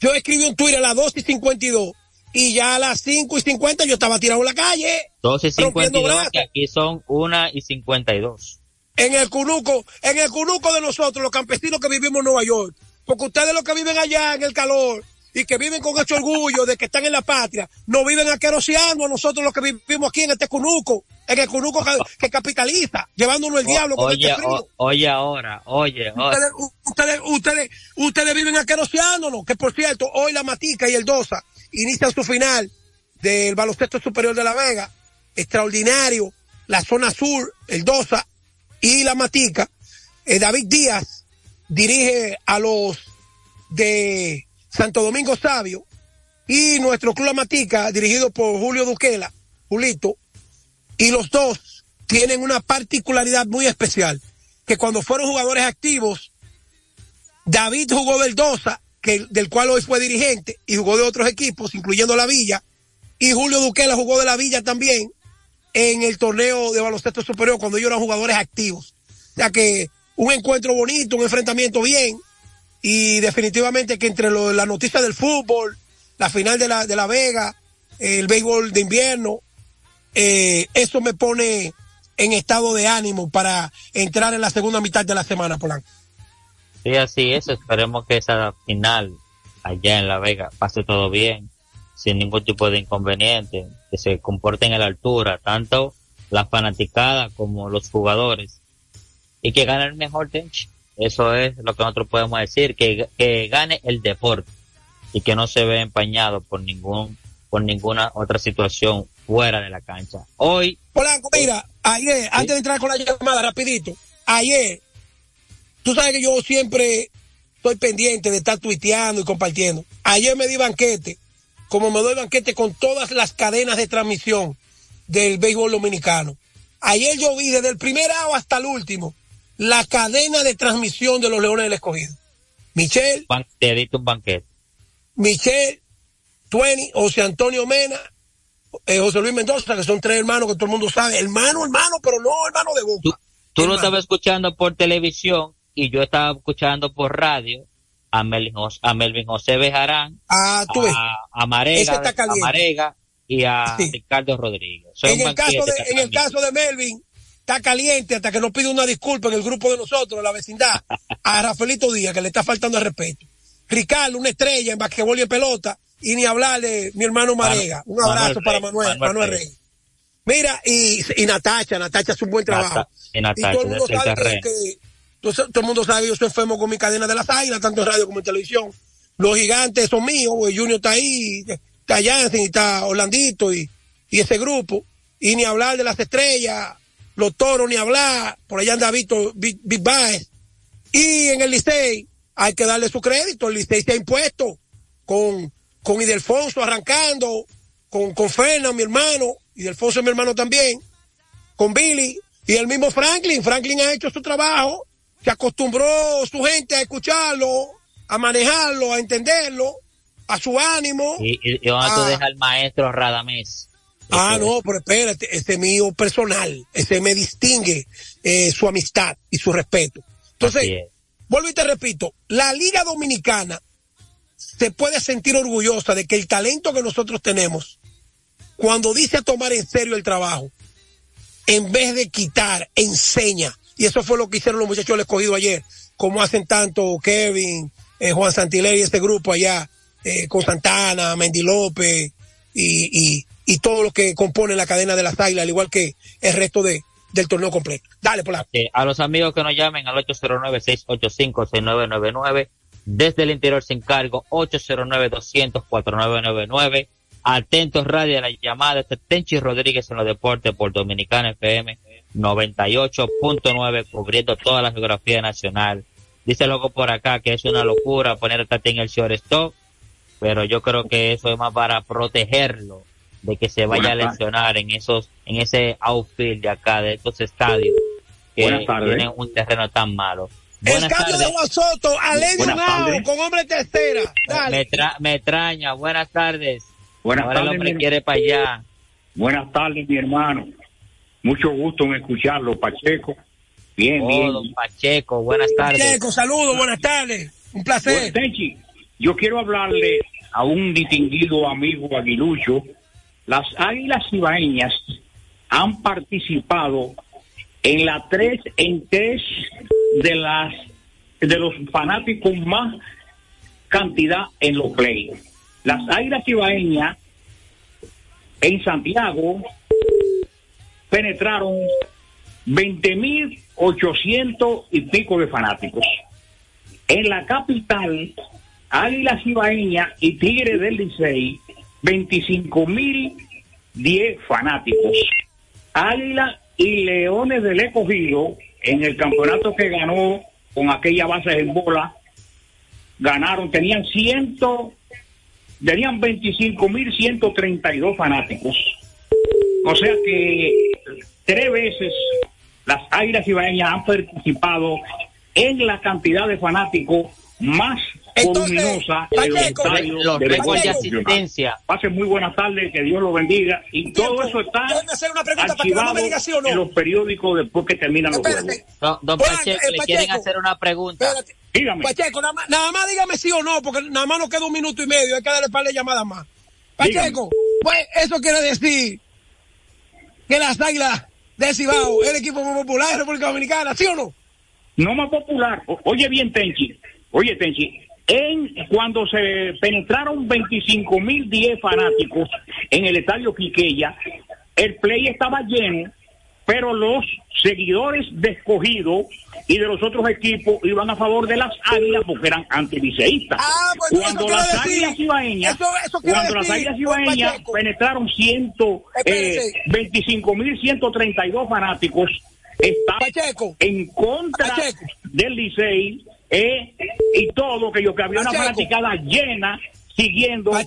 yo escribí un Twitter a las 2 y 52 y ya a las 5 y 50 yo estaba tirado en la calle. 2 y Rompiendo 52, brazos. que aquí son 1 y 52. en el cunuco, en el cunuco de nosotros, los campesinos que vivimos en Nueva York. Porque ustedes los que viven allá en el calor y que viven con ese orgullo de que están en la patria, no viven aqueroseando a nosotros los que vivimos aquí en este cunuco, en el cunuco que, que capitaliza, llevándonos el diablo con Oye, este frío. o- oye ahora, oye, oye. Ustedes, ustedes, ustedes, ustedes viven aqueroseándonos, que por cierto, hoy la Matica y el Dosa inician su final del baloncesto superior de La Vega, extraordinario, la zona sur, el Dosa y la Matica. Eh, David Díaz dirige a los de Santo Domingo Sabio y nuestro Club Matica, dirigido por Julio Duquela, Julito, y los dos tienen una particularidad muy especial, que cuando fueron jugadores activos, David jugó del Dosa, que, del cual hoy fue dirigente, y jugó de otros equipos, incluyendo la Villa, y Julio Duquela jugó de la Villa también en el torneo de baloncesto superior cuando ellos eran jugadores activos. O sea que un encuentro bonito, un enfrentamiento bien, y definitivamente que entre lo, la noticia del fútbol, la final de la, de la Vega, el béisbol de invierno, eh, eso me pone en estado de ánimo para entrar en la segunda mitad de la semana, Polanco. Sí, así es. Esperemos que esa final allá en La Vega pase todo bien, sin ningún tipo de inconveniente, que se comporten a la altura, tanto la fanaticada como los jugadores, y que gane el mejor tench. Eso es lo que nosotros podemos decir, que, que gane el deporte y que no se ve empañado por ningún por ninguna otra situación fuera de la cancha. Hoy Polanco, mira, ayer, antes de entrar con la llamada, rapidito, ayer, tú sabes que yo siempre estoy pendiente de estar tuiteando y compartiendo. Ayer me di banquete, como me doy banquete con todas las cadenas de transmisión del béisbol dominicano. Ayer yo vi desde el primer año hasta el último la cadena de transmisión de los Leones del Escogido. Michelle, ban- un banquete. Michelle, Twenty, José Antonio Mena, eh, José Luis Mendoza, que son tres hermanos que todo el mundo sabe. Hermano, hermano, pero no hermano de boca. Tú lo estabas escuchando por televisión y yo estaba escuchando por radio a Melvin, Jos- a Melvin José Bejarán, Ah, tú ves. a, a Marega, a. Marega y a Sí. Ricardo Rodríguez. En el, caso de, en el caso de Melvin, está caliente hasta que nos pide una disculpa en el grupo de nosotros, de la vecindad, a Rafaelito Díaz, que le está faltando el respeto. Ricardo, una estrella en basquetbol y en pelota, y ni hablar de mi hermano Marega. Un abrazo Rey, para Manuel, Manuel Manuel, Rey. Rey. Mira, y, y Natacha, Natacha hace un buen trabajo. Y Natacha, y todo el mundo sabe que, todo, todo el mundo sabe que yo soy enfermo con mi cadena de las águilas, tanto en radio como en televisión. Los gigantes son míos, el Junior está ahí, está Jansen y está Orlandito y, y ese grupo. Y ni hablar de las estrellas, los toros, ni hablar. Por allá anda Víctor, Big, Big Baez. Y en el Licey hay que darle su crédito. El Licey se ha impuesto con, con Idelfonso arrancando, con, con Fernan, mi hermano, Idelfonso es mi hermano también, con Billy y el mismo Franklin. Franklin ha hecho su trabajo, se acostumbró su gente a escucharlo, a manejarlo, a entenderlo, a su ánimo. Y, y, y tú Ah. dejas al maestro Radamés. Ah, no, pero espérate, ese es mío personal, ese me distingue eh, su amistad y su respeto. Entonces, vuelvo y te repito, la Liga Dominicana se puede sentir orgullosa de que el talento que nosotros tenemos, cuando dice tomar en serio el trabajo, en vez de quitar, enseña. Y eso fue lo que hicieron los muchachos del escogido ayer, como hacen tanto Kevin, eh, Juan Santileri y ese grupo allá, eh, con Santana, Mendy López y, y, y todo lo que compone la cadena de las águilas, al igual que el resto de, del torneo completo. Dale, por la. Eh, a los amigos que nos llamen al 809-685-6999, desde el interior sin cargo, 809-200-4999. Atentos radio a la llamada, este es Tenchi Rodríguez en los deportes por Dominicana FM 98.9, cubriendo toda la geografía nacional. Dice loco por acá que es una locura poner a Tati en el shortstop, pero yo creo que eso es más para protegerlo de que se vaya a Buenas lesionar en esos, en ese outfield de acá, de estos estadios que Buenas tardes. tienen un terreno tan malo. El Buenas cambio de tardes. Juan Soto a Lenny Buenas Unao tardes. con hombre tercera. Dale. Me, tra- me extraña, buenas tardes. Buenas Ahora el tardes, hombre mi- quiere para allá. Buenas tardes, mi hermano. Mucho gusto en escucharlo, Pacheco. Bien, Oh, bien. don Pacheco, buenas tardes. Checo, saludos, buenas tardes. Un placer. Bueno, Tenchi, yo quiero hablarle a un distinguido amigo aguilucho. Las águilas ibaeñas han participado en la tres, en tres de las de los fanáticos más cantidad en los playoffs. Las águilas ibaeñas en Santiago penetraron 20.800 y pico de fanáticos. En la capital, Águilas Ibaeñas y Tigre del Licey, 25.010 fanáticos. Águila y Leones del Escogido, en el campeonato que ganó con aquella base en bola, ganaron, tenían tenían 25.132 fanáticos. O sea que tres veces las Águilas Ibaeñas han participado en la cantidad de fanáticos más voluminosa en los Pacheco, estadios los de de asistencia. Pasen muy buenas tardes, que Dios los bendiga. Y todo eso está hacer una pregunta para que no archivado me diga sí o no. en los periódicos después que terminan los juegos. Don, don Juan, Pacheco, eh, le quieren hacer una pregunta. Dígame. Pacheco, nada más, nada más dígame sí o no, porque nada más nos queda un minuto y medio, hay que darle par de llamadas más. Pacheco, pues eso quiere decir que las águilas de Cibao es el equipo más popular de República Dominicana, ¿sí o no? no más popular. O- Oye bien, Tenchi. Oye, Tenchi. En, cuando se penetraron 25.010 fanáticos en el estadio Quiqueya, el play estaba lleno, pero los seguidores de escogido y de los otros equipos iban a favor de las águilas porque eran antiliceístas. Ah, pues cuando las águilas ibaeñas, cuando las águilas ibaeñas penetraron ciento, eh, Espérese. 25.132 fanáticos, estaban en contra del Licey eh, y todo, que yo que había una fanaticada llena siguiendo a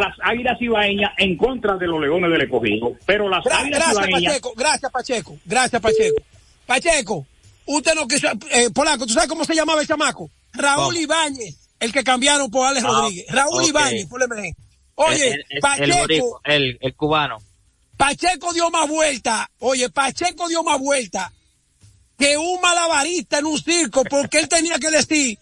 las águilas ibaeñas en contra de los leones del escogido. Pero las Gra- águilas gracias, ibaeñas Pacheco, gracias, Pacheco, gracias, Pacheco. Pacheco, usted no quiso, eh, Polanco, ¿tú sabes cómo se llamaba el chamaco? Raúl ¿Cómo? Ibáñez, el que cambiaron por Alex Ah, Rodríguez. Raúl ok. Ibáñez. Oye, el, el, el, Pacheco, el, el cubano. Pacheco dio más vuelta. Oye, Pacheco dio más vuelta que un malabarista en un circo porque él tenía que decir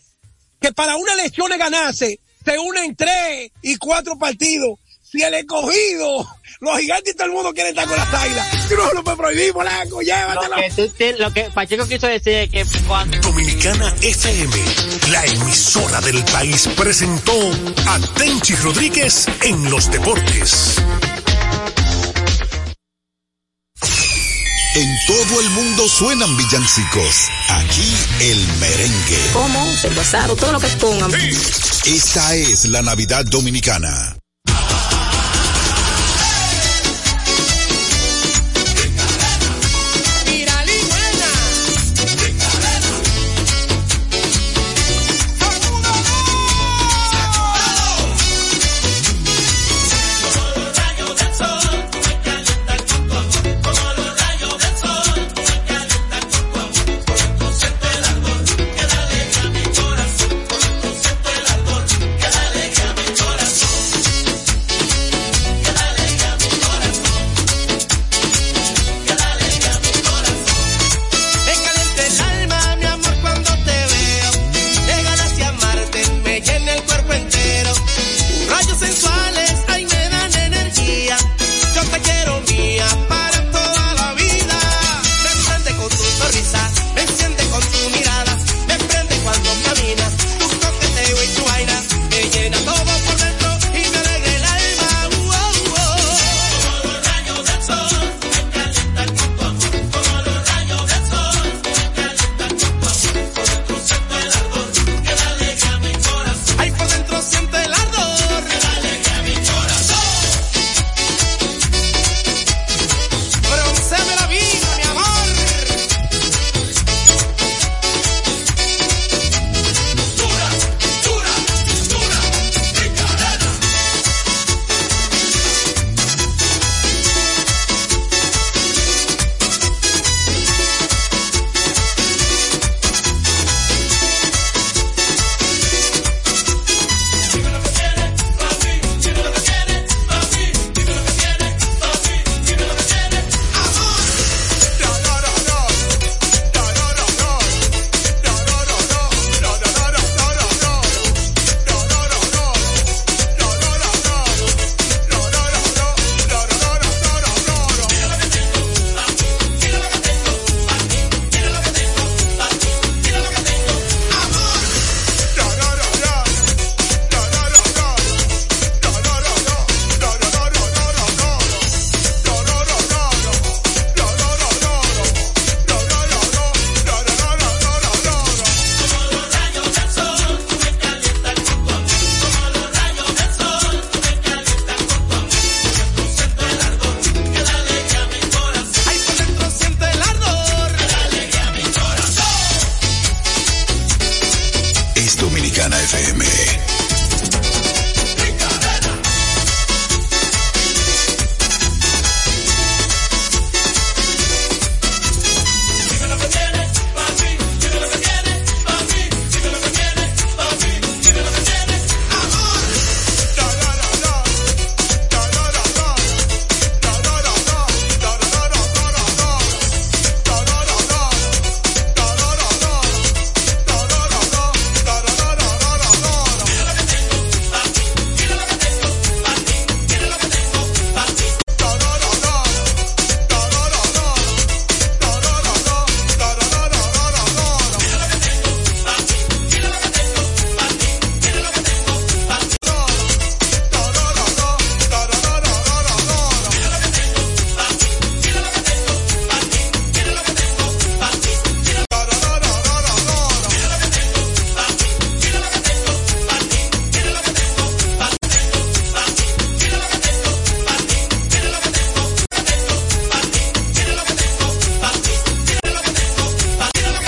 que para una elección de ganarse se unen tres y cuatro partidos. Si el escogido, los gigantes y todo el mundo quieren estar con las águilas. No lo puedes prohibir, Polanco, llévatelo. Lo que, tú te- lo que Pacheco quiso decir es que cuando... Dominicana FM, la emisora del país, presentó a Tenchi Rodríguez en los deportes. En todo el mundo suenan villancicos. Aquí el merengue. ¿Cómo? El basado, todo lo que pongan. Esta es la Navidad Dominicana.